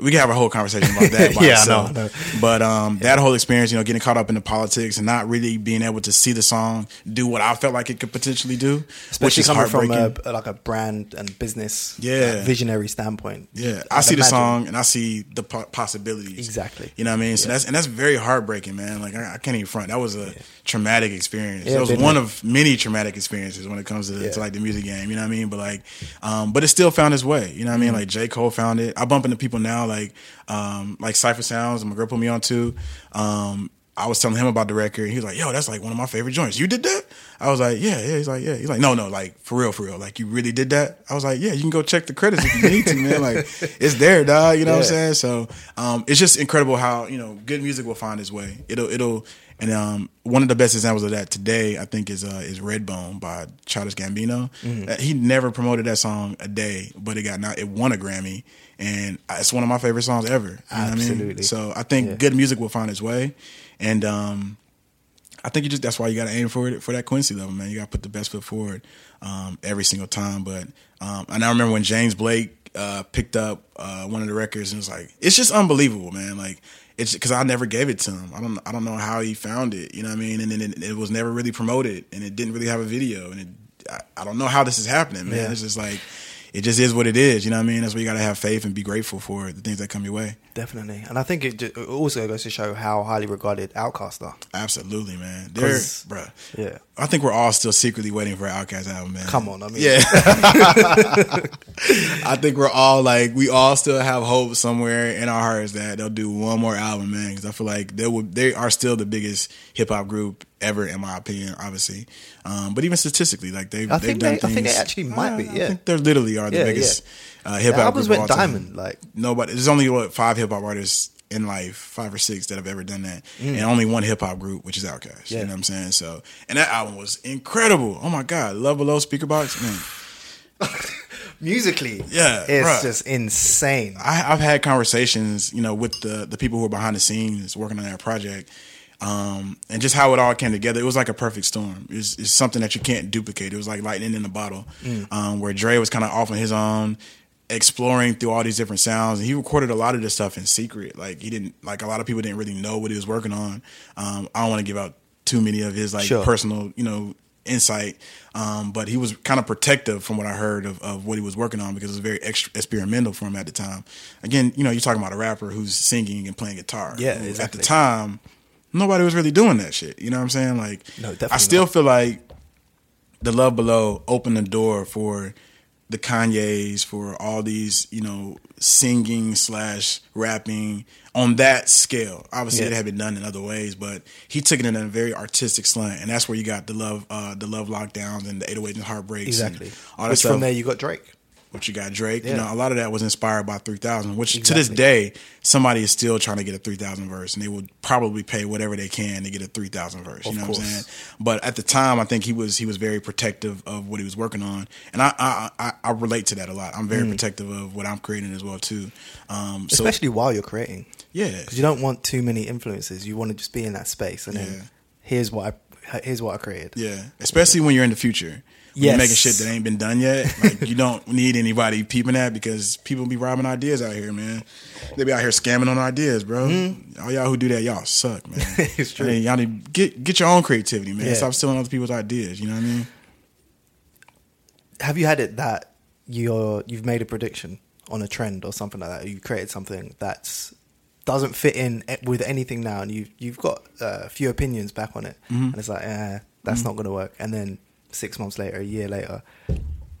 We could have a whole conversation about that. By Yeah, I itself. know. But um, that whole experience, you know, getting caught up in the politics and not really being able to see the song do what I felt like it could potentially do, which Especially is coming from a, like a brand and business Yeah. like, visionary standpoint. Yeah, I see the song and I see the po- possibilities. Exactly. You know what I mean? So that's and that's very heartbreaking, man. Like I, I can't even front. That was a traumatic experience. Yeah, that was one of many traumatic experiences when it comes to, Yeah. to like the music game. You know what I mean? But like, um, but it still found its way. You know what I mean? Mm-hmm. Like J Cole found it. I bump into people now like um, like Cipha Sounds. And my girl put me on too. Um, I was telling him about the record. He was like, "Yo, that's like one of my favorite joints. You did that?" I was like, "Yeah, yeah." He's like, "Yeah." He's like, "No, no, like for real, for real. Like you really did that?" I was like, "Yeah, you can go check the credits if you need to, man. Like it's there, dog. You know what I'm saying?" So um, it's just incredible how you know good music will find its way. It'll it'll and um, one of the best examples of that today I think is uh, is Redbone by Childish Gambino. Mm-hmm. Uh, he never promoted that song a day, but it got not it won a Grammy, and it's one of my favorite songs ever. You know what I mean? So I think Yeah. good music will find its way, and um, I think you just that's why you got to aim for it for that Quincy level, man. You got to put the best foot forward um, every single time. But um, and I remember when James Blake uh, picked up uh, one of the records and was like, it's just unbelievable, man. Like it's because I never gave it to him. I don't I don't know how he found it. You know what I mean? And then it, it was never really promoted, and it didn't really have a video, and it, I, I don't know how this is happening, man. Yeah. It's just like. It just is what it is, you know what I mean. That's why you got to have faith and be grateful for the things that come your way. Definitely. And I think it, ju- it also goes to show how highly regarded Outkast are. Absolutely, man. They're, bruh. Yeah. I think we're all still secretly waiting for an Outkast album, man. Come on, I mean- yeah. I think we're all like, we all still have hope somewhere in our hearts that they'll do one more album, man. Because I feel like they will, they are still the biggest hip hop group ever, in my opinion, obviously. Um, but even statistically, like they've, I they've done they- I things. think they actually might be, I yeah. think they literally are the Yeah, biggest uh, hip hop albums went diamond. Like, Nobody. There's only what five hip hop artists in life, five or six that have ever done that, and only one hip hop group, which is Outkast. Mm. Yeah. You know what I'm saying? So, and that album was incredible. Oh my god, Love Below Speakerboxxx, man. musically, Yeah, it's bruh. just insane. I, I've had conversations, you know, with the the people who are behind the scenes working on that project, um, and just how it all came together. It was like a perfect storm. It's, it's something that you can't duplicate. It was like lightning in a bottle, um, where Dre was kind of off on his own, exploring through all these different sounds. And he recorded a lot of this stuff in secret. Like he didn't, like a lot of people didn't really know what he was working on. Um, I don't want to give out too many of his like Sure. personal, you know, insight. Um, but he was kind of protective from what I heard of, of what he was working on because it was very ex- experimental for him at the time. Again, you know, you're talking about a rapper who's singing and playing guitar. Yeah, At the time, nobody was really doing that shit. You know what I'm saying? Like, No, I still not. feel like the Love Below opened the door for the Kanyes, for all these, you know, singing slash rapping on that scale. Obviously, Yeah. it had been done in other ways, but he took it in a very artistic slant, and that's where you got the love, uh, the love lockdowns and the 808s and heartbreaks, Exactly. And all Which from there you got Drake. Which you got Drake. You know, a lot of that was inspired by 3000, which to this day, somebody is still trying to get a 3000 verse, and they would probably pay whatever they can to get a 3000 verse. You Of know what I'm saying? But at the time, I think he was he was very protective of what he was working on, and I I, I, I relate to that a lot. I'm very protective of what I'm creating as well too. Um, so Mm. Especially while you're creating. yeah, Because you don't want too many influences. You want to just be in that space. And Yeah. then here's what I, here's what I created. Yeah, especially when you're in the future. Yes. you're making shit that ain't been done yet. Like you don't need anybody peeping that because people be robbing ideas out here, man. They be out here scamming on ideas, bro. All y'all who do that, y'all suck, man. Mm-hmm. It's true. I mean, y'all need get get your own creativity, man. Yeah. Stop stealing other people's ideas. You know what I mean? Have you had it that you're you've made a prediction on a trend or something like that? You created something that's doesn't fit in e- with anything now, and you've you've got uh, a few opinions back on it, Mm-hmm. and it's like, eh, that's not going to work. And then six months later, a year later,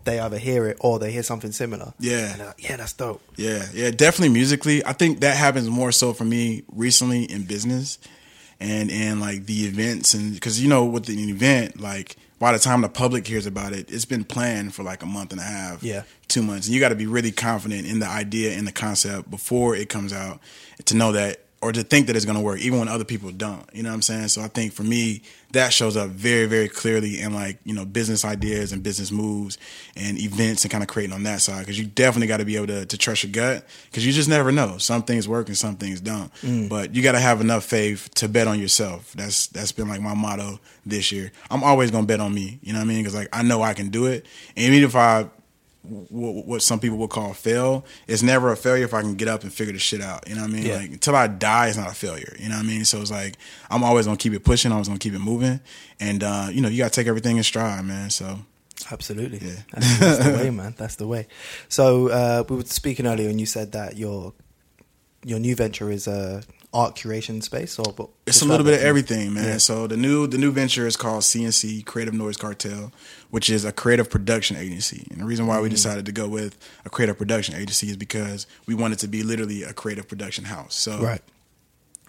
they either hear it or they hear something similar. Yeah. And like, yeah, that's dope. Yeah, yeah, definitely musically. I think that happens more so for me recently in business and in like the events and because you know with the event like by the time the public hears about it, it's been planned for like a month and a half, Yeah. two months, and you got to be really confident in the idea and the concept before it comes out to know that or to think that it's going to work, even when other people don't. You know what I'm saying? So I think for me, that shows up very, very clearly in like you know business ideas and business moves and events and kind of creating on that side because you definitely got to be able to, to trust your gut because you just never know. Some things work and some things don't. Mm. But you got to have enough faith to bet on yourself. That's that's been like my motto this year. I'm always gonna bet on me. You know what I mean? Because like I know I can do it, and even if I what, what some people would call fail. It's never a failure if I can get up and figure the shit out. You know what I mean? Yeah. Like until I die, it's not a failure. You know what I mean? So it's like I'm always gonna keep it pushing. I'm always gonna keep it moving, and uh, you know you gotta take everything in stride, man. So Absolutely. Yeah. That's, that's the way, man. That's the way. So uh, we were speaking earlier, and you said that your your new venture is a art curation space, or but it's a little bit of everything, man. Yeah. So the new the new venture is called CNC Creative Noise Cartel, which is a creative production agency. And the reason Mm-hmm. why we decided to go with a creative production agency is because we wanted to be literally a creative production house. So. Right.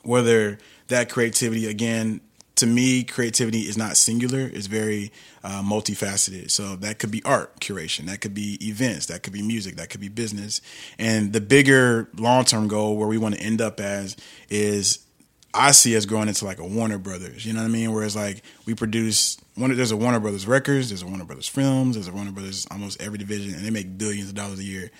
whether that creativity again to me creativity is not singular. It's very uh, multifaceted. So that could be art curation. That could be events. That could be music. That could be business. And the bigger long-term goal where we want to end up as is I see us growing into like a Warner Brothers, you know what I mean? Whereas like we produce one, there's a Warner Brothers Records, there's a Warner Brothers Films, there's a Warner Brothers almost every division, and they make billions of dollars a year.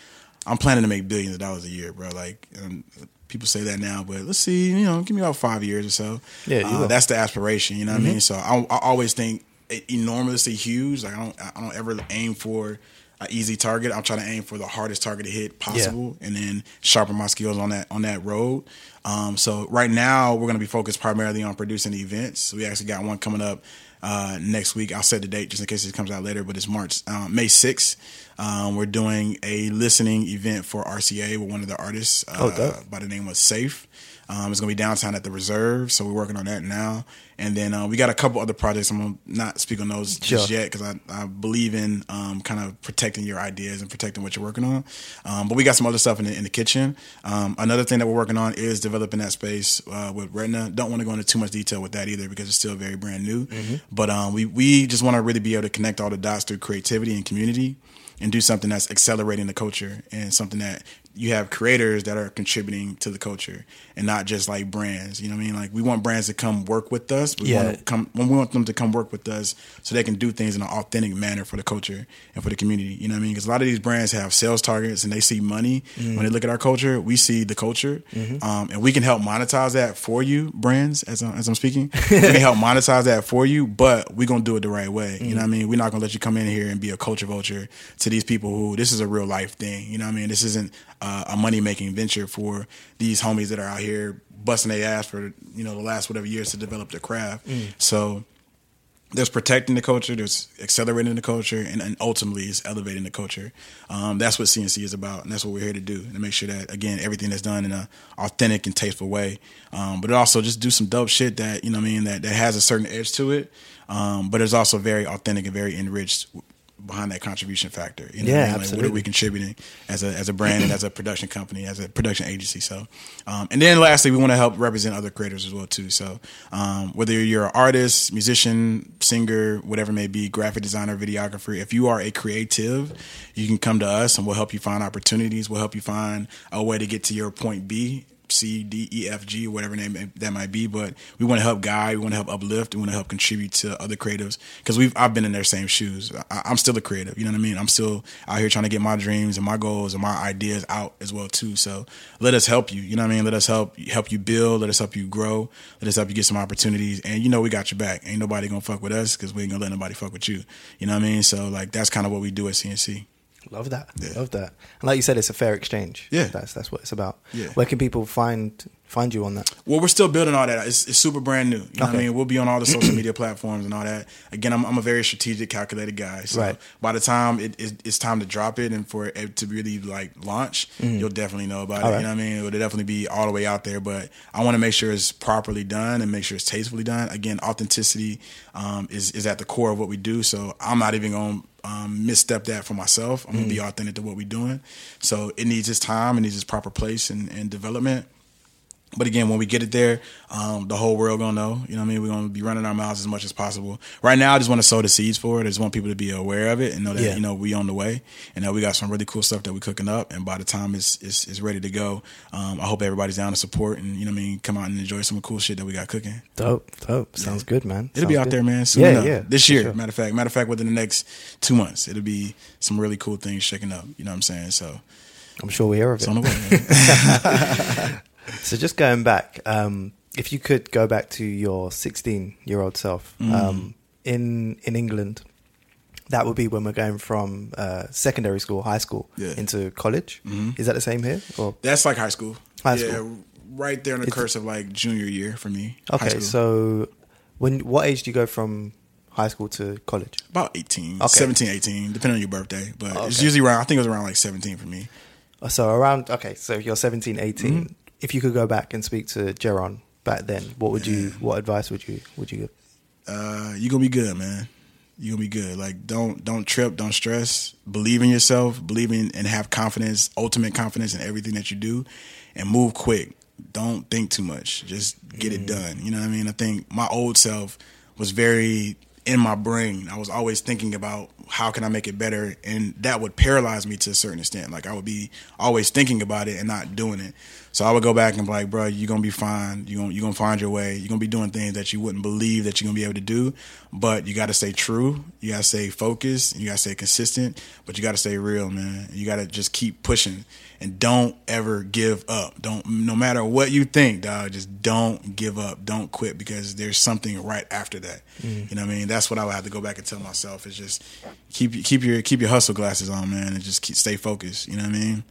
I'm planning to make billions of dollars a year, bro. Like um, people say that now, but let's see, you know, give me about five years or so. Yeah, uh, that's the aspiration, you know what I mean? So I, I always think enormously huge. Like I don't, I don't ever aim for an easy target. I'm trying to aim for the hardest target to hit possible, and then sharpen my skills on that on that road. Um, so right now we're going to be focused primarily on producing events. We actually got one coming up uh, next week. I'll set the date just in case it comes out later, but it's March um, May 6th. Um, we're doing a listening event for RCA with one of the artists uh, Oh, by the name of Safe. Um, it's going to be downtown at the Reserve, so we're working on that now. And then uh, we got a couple other projects. I'm to not speak on those just Sure. yet because I, I believe in um, kind of protecting your ideas and protecting what you're working on. Um, but we got some other stuff in the, in the kitchen. Um, another thing that we're working on is developing that space uh, with Retina. Don't want to go into too much detail with that either because it's still very brand new. But um, we we just want to really be able to connect all the dots through creativity and community and do something that's accelerating the culture and something that you have creators that are contributing to the culture and not just like brands. You know what I mean? Like we want brands to come work with us. We Yeah. want to come we want them to come work with us so they can do things in an authentic manner for the culture and for the community. You know what I mean? Because a lot of these brands have sales targets and they see money when they look at our culture. We see the culture, um, and we can help monetize that for you, brands. As I'm, as I'm speaking, we can help monetize that for you, but we're gonna do it the right way. You know what I mean? We're not gonna let you come in here and be a culture vulture to these people who this is a real life thing. You know what I mean? This isn't uh, a money making venture for these homies that are out here busting their ass for you know the last whatever years to develop their craft. So there's protecting the culture, there's accelerating the culture, and, and ultimately it's elevating the culture. Um, that's what CNC is about, and that's what we're here to do, and to make sure that again everything is done in a authentic and tasteful way. Um, but it also just do some dope shit that you know I mean that that has a certain edge to it, um, but it's also very authentic and very enriched behind that contribution factor. You know Yeah, what I mean? Like, what are we contributing as a as a brand and as a production company, as a production agency. So, um, and then lastly, we want to help represent other creators as well too. So, um, whether you're an artist, musician, singer, whatever it may be, graphic designer, videographer, if you are a creative, you can come to us and we'll help you find opportunities. We'll help you find a way to get to your point B. C, D, E, F, G, whatever name that might be. But we want to help guide, we want to help uplift, we want to help contribute to other creatives because we've I've been in their same shoes. I, I'm still a creative, you know what I mean. I'm still out here trying to get my dreams and my goals and my ideas out as well too. So let us help you, you know what I mean. Let us help help you build, let us help you grow, let us help you get some opportunities, and you know we got your back. Ain't nobody gonna fuck with us because we ain't gonna let nobody fuck with you. You know what I mean. So like that's kind of what we do at CNC. Love that. Yeah. Love that. And like you said, it's a fair exchange. Yeah. That's that's what it's about. Yeah. Where can people find find you on that? Well, we're still building all that. It's, it's super brand new. You know what I mean? We'll be on all the social media platforms and all that. Again, I'm, I'm a very strategic, calculated guy. So Right. by the time it, it, it's time to drop it and for it to really like launch, you'll definitely know about Mm-hmm. All it. right. You know what I mean? It'll definitely be all the way out there. But I want to make sure it's properly done and make sure it's tastefully done. Again, authenticity um, is is at the core of what we do. So I'm not even going to um, misstep that for myself. I'm going Mm. to be authentic to what we're doing. So it needs its time. It needs its proper place and, and development. But again, when we get it there, um, the whole world gonna know. You know what I mean? We're gonna be running our mouths as much as possible. Right now, I just want to sow the seeds for it. I just want people to be aware of it and know that Yeah. you know we on the way and that we got some really cool stuff that we cooking up. And by the time it's it's, it's ready to go, um, I hope everybody's down to support and you know what I mean. Come out and enjoy some of the cool shit that we got cooking. Dope, dope. Sounds good, man. It'll be out good. there, man. Soon Yeah, enough. yeah. This year, sure. matter of fact, matter of fact, within the next two months, it'll be some really cool things shaking up. You know what I'm saying? So I'm sure we hear of it's it. on the way. So just going back, um, if you could go back to your 16 year old self Mm. um, in in England, that would be when we're going from uh, secondary school, high school, Yeah. into college. Mhm. Is that the same here? Or That's like high school. High school. yeah, right there in the It's- curse of like junior year for me. Okay, so when what age do you go from high school to college? about 18, Okay. 17, 18, depending on your birthday. But it's usually around, I think it was around like 17 for me. Uh, So around okay, so you're 17, 18. Mm-hmm. If you could go back and speak to Jeron back then, what would you? What advice would you would you give? Uh, you're going to be good, man. You're going to be good. Like, don't don't trip, don't stress. Believe in yourself, believe in and have confidence, ultimate confidence in everything that you do, and move quick. Don't think too much. Just get it done. You know what I mean? I think my old self was very in my brain. I was always thinking about how can I make it better, and that would paralyze me to a certain extent. Like I would be always thinking about it and not doing it. So I would go back and be like, bro, you're gonna be fine. You're gonna you're gonna find your way. You're gonna be doing things that you wouldn't believe that you're gonna be able to do. But you got to stay true. You got to stay focused. You got to stay consistent. But you got to stay real, man. You got to just keep pushing and don't ever give up. Don't no matter what you think, dog. Just don't give up. Don't quit because there's something right after that. Mm. You know what I mean? That's what I would have to go back and tell myself. Is just keep keep your keep your hustle glasses on, man, and just keep, stay focused. You know what I mean?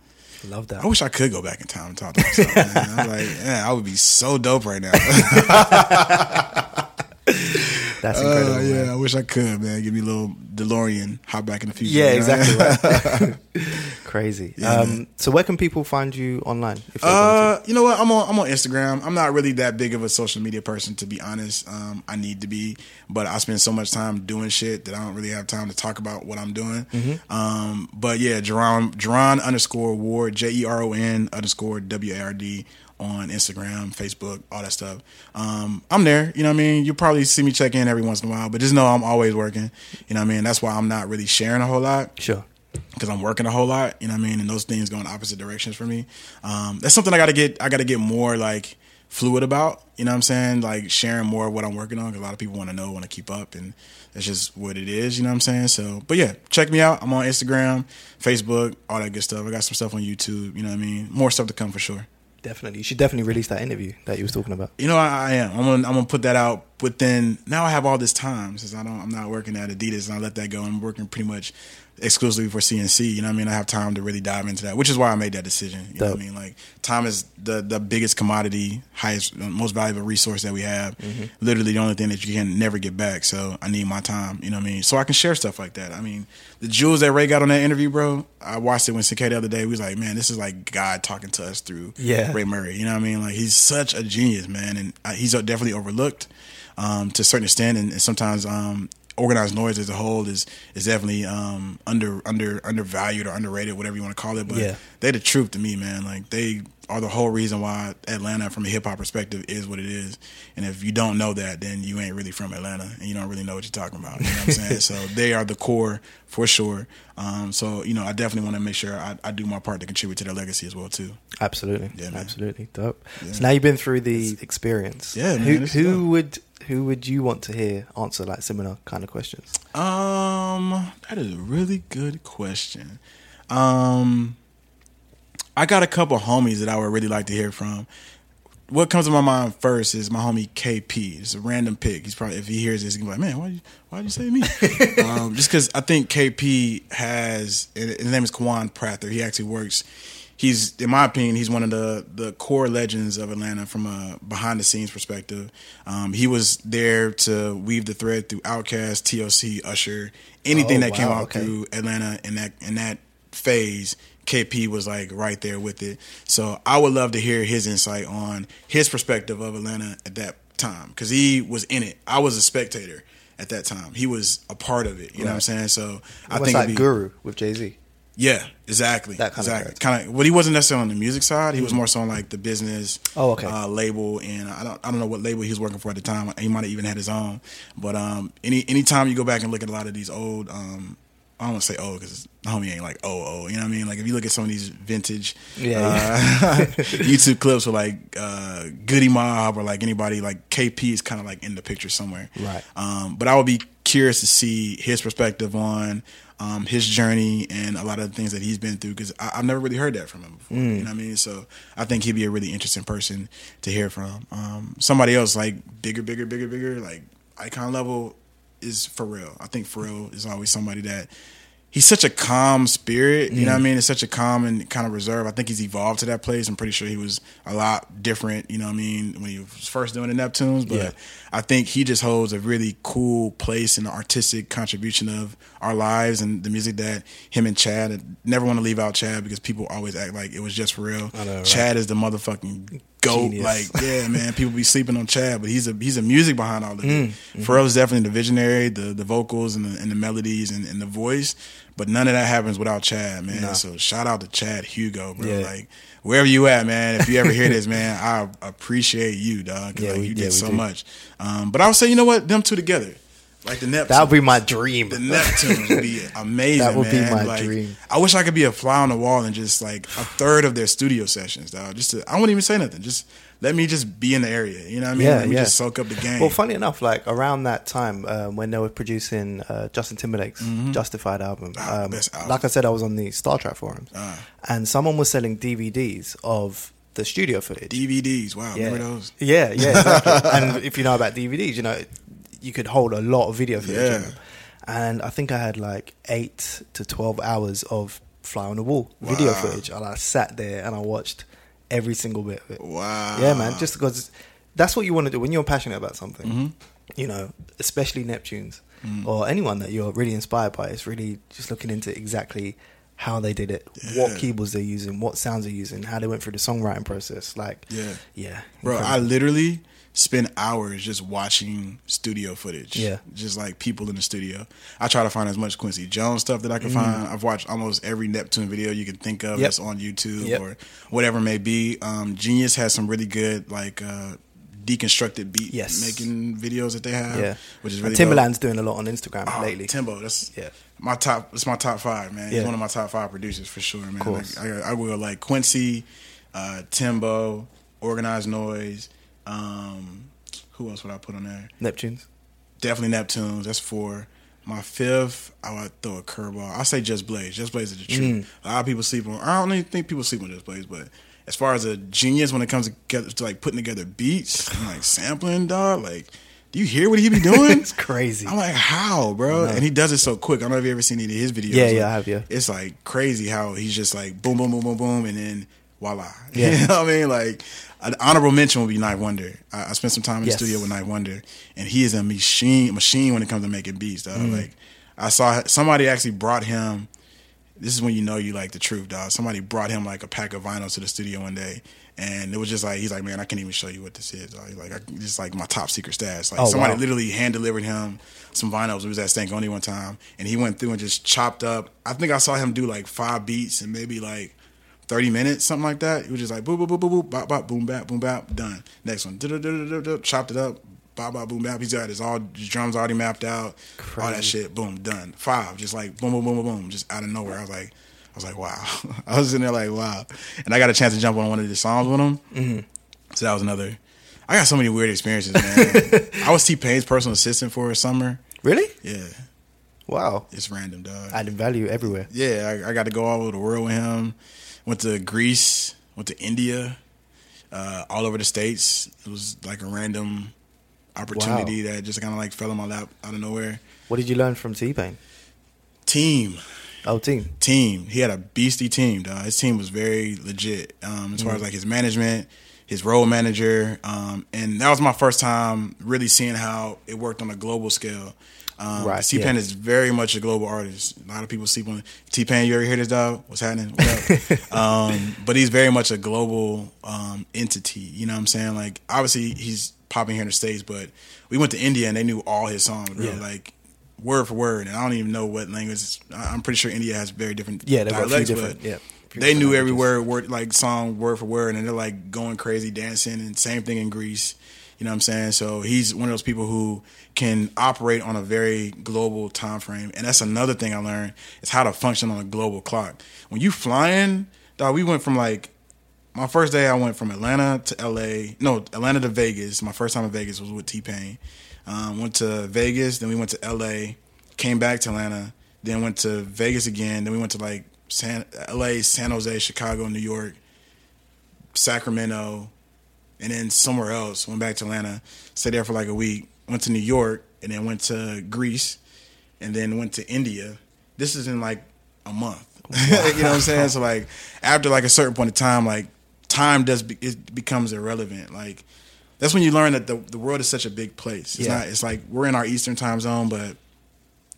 Love that. I wish I could go back in time and talk to myself. man. I'm like, man, I would be so dope right now. That's incredible. Uh, yeah, man. I wish I could, man. Give me a little DeLorean, hop back in the future. Yeah, you know? exactly right. Crazy. Yeah, um, so where can people find you online? Uh, you know what? I'm on I'm on Instagram. I'm not really that big of a social media person, to be honest. Um, I need to be, but I spend so much time doing shit that I don't really have time to talk about what I'm doing. Mm-hmm. Um, but yeah, Jeron Jeron underscore Ward J E R O N underscore W A R D on Instagram, Facebook, all that stuff. Um, I'm there. You know what I mean? You'll probably see me check in every once in a while, but just know I'm always working. You know what I mean? That's why I'm not really sharing a whole lot? Sure. because I'm working a whole lot. You know what I mean? And those things go in opposite directions for me. Um, that's something I got to get. I got to get more like fluid about. You know what I'm saying? Like sharing more of what I'm working on. 'cause a lot of people want to know, want to keep up, and that's just what it is. You know what I'm saying? So, but yeah, check me out. I'm on Instagram, Facebook, all that good stuff. I got some stuff on YouTube. You know what I mean? More stuff to come for sure. Definitely. You should definitely release that interview that you was talking about. You know, I, I am. I'm gonna, I'm gonna put that out within. Now I have all this time since I don't. I'm not working at Adidas, and I let that go. I'm working pretty much exclusively for CNC. You know what I mean? I have time to really dive into that, which is why I made that decision. You know what I mean? Like time is the the biggest commodity, highest, most valuable resource that we have. Literally the only thing that you can never get back. So I need my time. You know what I mean? So I can share stuff like that. I mean, the jewels that Ray got on that interview, bro. I watched it when CK the other day. We was like, man, this is like God talking to us through Yeah. Ray Murray. You know what I mean? Like he's such a genius, man, and uh, he's definitely overlooked um, to a certain extent, and, and sometimes um, organized noise as a whole is is definitely um, under under undervalued or underrated, whatever you want to call it. But Yeah. they the truth to me, man. Like they are the whole reason why Atlanta, from a hip hop perspective, is what it is. And if you don't know that, then you ain't really from Atlanta, and you don't really know what you're talking about. You know what I'm saying? so they are the core for sure. Um, so you know, I definitely want to make sure I, I do my part to contribute to their legacy as well too. Absolutely. Yeah, man. Absolutely. Dope. Yeah. So now you've been through the experience. Yeah, man, Who, who would who would you want to hear answer like similar kind of questions? Um, that is a really good question. Um, I got a couple homies that I would really like to hear from. What comes to my mind first is my homie KP. It's a random pick. He's probably if he hears this, he's gonna be like, "Man, why you why'd you say me?" um, just because I think KP has and his name is Kawan Prather. He actually works. He's in my opinion he's one of the the core legends of Atlanta from a behind the scenes perspective. Um, he was there to weave the thread through Outkast, TLC, Usher, anything Oh, that came out okay. through Atlanta in that in that phase. KP was like right there with it. So I would love to hear his insight on his perspective of Atlanta at that time because he was in it. I was a spectator at that time. He was a part of it. You know what I'm saying? So I Almost think like be, Guru with Jay Z. yeah, exactly. That kind of exactly. character. Kind of. Well, he wasn't necessarily on the music side. He was more so on like the business. Oh, okay. Uh, label, and I don't. I don't know what label he was working for at the time. He might have even had his own. But um, any anytime you go back and look at a lot of these old, um, I don't want to say old because homie ain't like oh oh. You know what I mean? Like if you look at some of these vintage, Yeah, uh, YouTube clips with like uh, Goodie Mob or like anybody like KP is kind of like in the picture somewhere. Right. Um, but I would be curious to see his perspective on um, his journey and a lot of the things that he's been through because I've never really heard that from him before. You know what I mean? So I think he'd be a really interesting person to hear from. Um, somebody else like bigger, bigger, bigger, bigger, like icon level is Pharrell. I think Pharrell is always somebody that he's such a calm spirit. You know what I mm. mean? It's such a calm and kind of reserve. I think he's evolved to that place. I'm pretty sure he was a lot different. You know what I mean? When he was first doing the Neptunes, but Yeah. I think he just holds a really cool place in the artistic contribution of our lives and the music that him and Chad. I never want to leave out Chad because people always act like it was just for real. I know, right? Chad is the motherfucking goat. Genius. Like, yeah, man, people be sleeping on Chad, but he's a he's a music behind all of it. Mm, mm-hmm. Pharrell's definitely the visionary, the the vocals and the, and the melodies and, and the voice. But none of that happens without Chad, man. Nah. So shout out to Chad Hugo, bro. Yeah. Like wherever you at, man. If you ever hear this, man, I appreciate you, dog. Yeah, like, we- you did we so do. much. Um, but I would say, you know what? Them two together, like the Neptunes. That would be my dream. The Neptunes would be amazing. That would be my Like, dream. I wish I could be a fly on the wall and just like a third of their studio sessions, dog. Just to, I wouldn't even say nothing. Just let me just be in the area. You know what I mean? Yeah, let me yeah. just soak up the game. Well, funny enough, like around that time um, when they were producing uh, Justin Timberlake's Justified album, Ah, um, album. like I said, I was on the Star Trak forums, Ah. and someone was selling DVDs of the studio footage. DVDs. Wow, yeah. remember those? Yeah, yeah, exactly. and if you know about DVDs, you know you could hold a lot of video footage. Yeah. And I think I had like eight to twelve hours of fly on the wall video footage, and I sat there and I watched every single bit of it. Wow. Yeah, man. Just because that's what you want to do when you're passionate about something. Mm-hmm. You know, especially Neptunes or anyone that you're really inspired by. It's really just looking into exactly how they did it, what keyboards they're using, what sounds they're using, how they went through the songwriting process. Like, Yeah. yeah, Bro, I literally spend hours just watching studio footage. Yeah. Just like people in the studio. I try to find as much Quincy Jones stuff that I can find. I've watched almost every Neptune video you can think of Mm. Yep. that's on YouTube Yep. or whatever it may be. Um, Genius has some really good like uh, deconstructed beat Yes. making videos that they have. yeah, Which is And really Timbaland's doing a lot on Instagram. Oh, lately. Timbo, that's Yeah. my top. It's my top five, man. He's one of my top five producers for sure, man. Like, I, I will like Quincy, uh, Timbo, Organized Noize. Um, who else would I put on there? Neptunes. Definitely Neptunes. That's four. My fifth, I would throw a curveball. I say Just Blaze. Just Blaze is the truth. Mm. A lot of people sleep on. I don't even think people sleep on Just Blaze, but as far as a genius when it comes together to like putting together beats and like sampling, dog, like. Do you hear what he be doing? It's crazy. I'm like, how, bro? And he does it so quick. I don't know if you ever seen any of his videos. Yeah, Like, yeah, I have, yeah. It's like crazy how he's just like boom, boom, boom, boom, boom, and then voila. Yeah. you know what I mean? Like an honorable mention would be 9th Wonder. I, I spent some time in Yes. the studio with 9th Wonder, and he is a machine, machine when it comes to making beats. Dog. Mm. Like I saw somebody actually brought him. This is when you know you like the truth, dog. Somebody brought him like a pack of vinyl to the studio one day, and it was just like he's like, man, I can't even show you what this is. Dog. Like, I, this is like my top secret stash. Like Oh, somebody wow. literally hand delivered him some vinyls. It was at Stank one time, and he went through and just chopped up. I think I saw him do like five beats and maybe like thirty minutes, something like that. He was just like boop boop boop boop boop, bop bop, boom bap, boom bap, done. Next one, chopped it up, bop bop, boom bap. He's got his all his drums already mapped out, all that shit. Boom, done. Five, just like boom boom boom boom boom, just out of nowhere. I was like. I was like, wow. I was in there like, wow. And I got a chance to jump on one of the songs with him. Mm-hmm. So that was another. I got so many weird experiences, man. I was T Pain's personal assistant for a summer. Really? Yeah, Wow. it's random, dog. Adding value everywhere. yeah, I, I got to go all over the world with him. Went to Greece, went to India, uh, all over the states. It was like a random opportunity that just kind of like fell in my lap out of nowhere. What did you learn from T Pain? Team. Oh, team. team. He had a beastie team, dog. His team was very legit. Um, as far Mm. as like his management, his role manager, um, and that was my first time really seeing how it worked on a global scale. Um, Right, T Pain yeah. is very much a global artist. A lot of people sleep on T Pain. You ever hear this, dog? What's happening? What up? um, but he's very much a global um, entity. You know what I'm saying? Like, obviously, he's popping here in the states, but we went to India and they knew all his songs, bro. Yeah. Like word for word. And I don't even know what language. I'm pretty sure India has very different Yeah, dialects, different- but yeah, they knew every word, word, like song word for word, and they're like going crazy dancing. And same thing in Greece. You know what I'm saying? So he's one of those people who can operate on a very global time frame, and that's another thing I learned is how to function on a global clock. When you flying, dog, we went from like my first day. I went from Atlanta to L.A. No, Atlanta to Vegas. My first time in Vegas was with T Pain. Um, went to Vegas, then we went to L.A. Came back to Atlanta, then went to Vegas again. Then we went to like San, L.A., San Jose, Chicago, New York, Sacramento, and then somewhere else. Went back to Atlanta, stayed there for like a week. Went to New York, and then went to Greece, and then went to India. This is in like a month. you know what I'm saying? So like after like a certain point of time, like time does be, it becomes irrelevant. Like that's when you learn that the the world is such a big place. It's Yeah. not. It's like we're in our Eastern time zone, but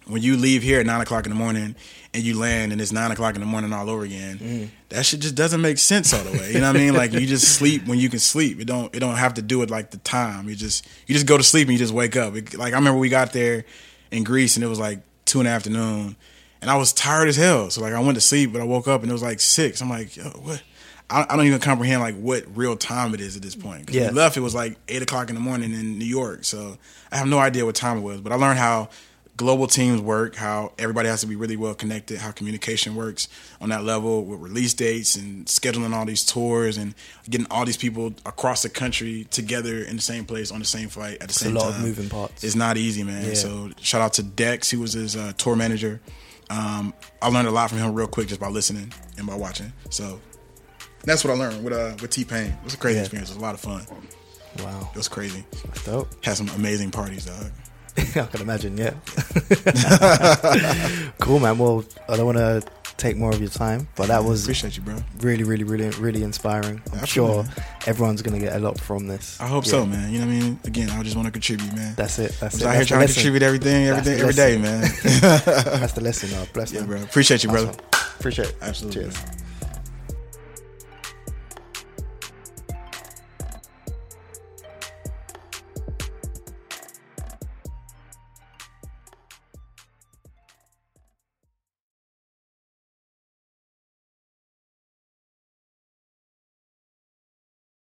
when you leave here at nine o'clock in the morning and you land and it's nine o'clock in the morning all over again, Mm. that shit just doesn't make sense all the way. You know what I mean? Like you just sleep when you can sleep. It don't it don't have to do with like the time. You just you just go to sleep and you just wake up. It- like I remember we got there in Greece and it was like two in the afternoon and I was tired as hell. So like I went to sleep, but I woke up and it was like six. I'm like, Yo, what? I, I don't even comprehend like what real time it is at this point. Yeah. we left, it was like eight o'clock in the morning in New York. So I have no idea what time it was, but I learned how global teams work, how everybody has to be really well connected, how communication works on that level with release dates and scheduling all these tours and getting all these people across the country together in the same place on the same flight at the a same lot time. of moving parts. It's not easy, man. Yeah. So shout out to Dex, he was his uh, tour manager. Um, I learned a lot from him real quick just by listening and by watching. So that's what I learned with uh, with T Pain. It was a crazy Yeah. experience. It was a lot of fun. Wow, It was crazy. that's dope. Had some amazing parties, dog. I can imagine. Yeah. cool, man. Well, I don't want to take more of your time, but that was Appreciate you, bro. really, really, really, really inspiring. I'm Absolutely. sure everyone's gonna get a lot from this. I hope Yeah. so, man. You know what I mean? Again, I just want to contribute, man. That's it. That's I'm it. out here trying to contribute everything, everything, every day, man. That's the lesson. Oh, bless yeah, man. bro. Appreciate you, brother. Awesome. Appreciate it. Absolutely. Cheers.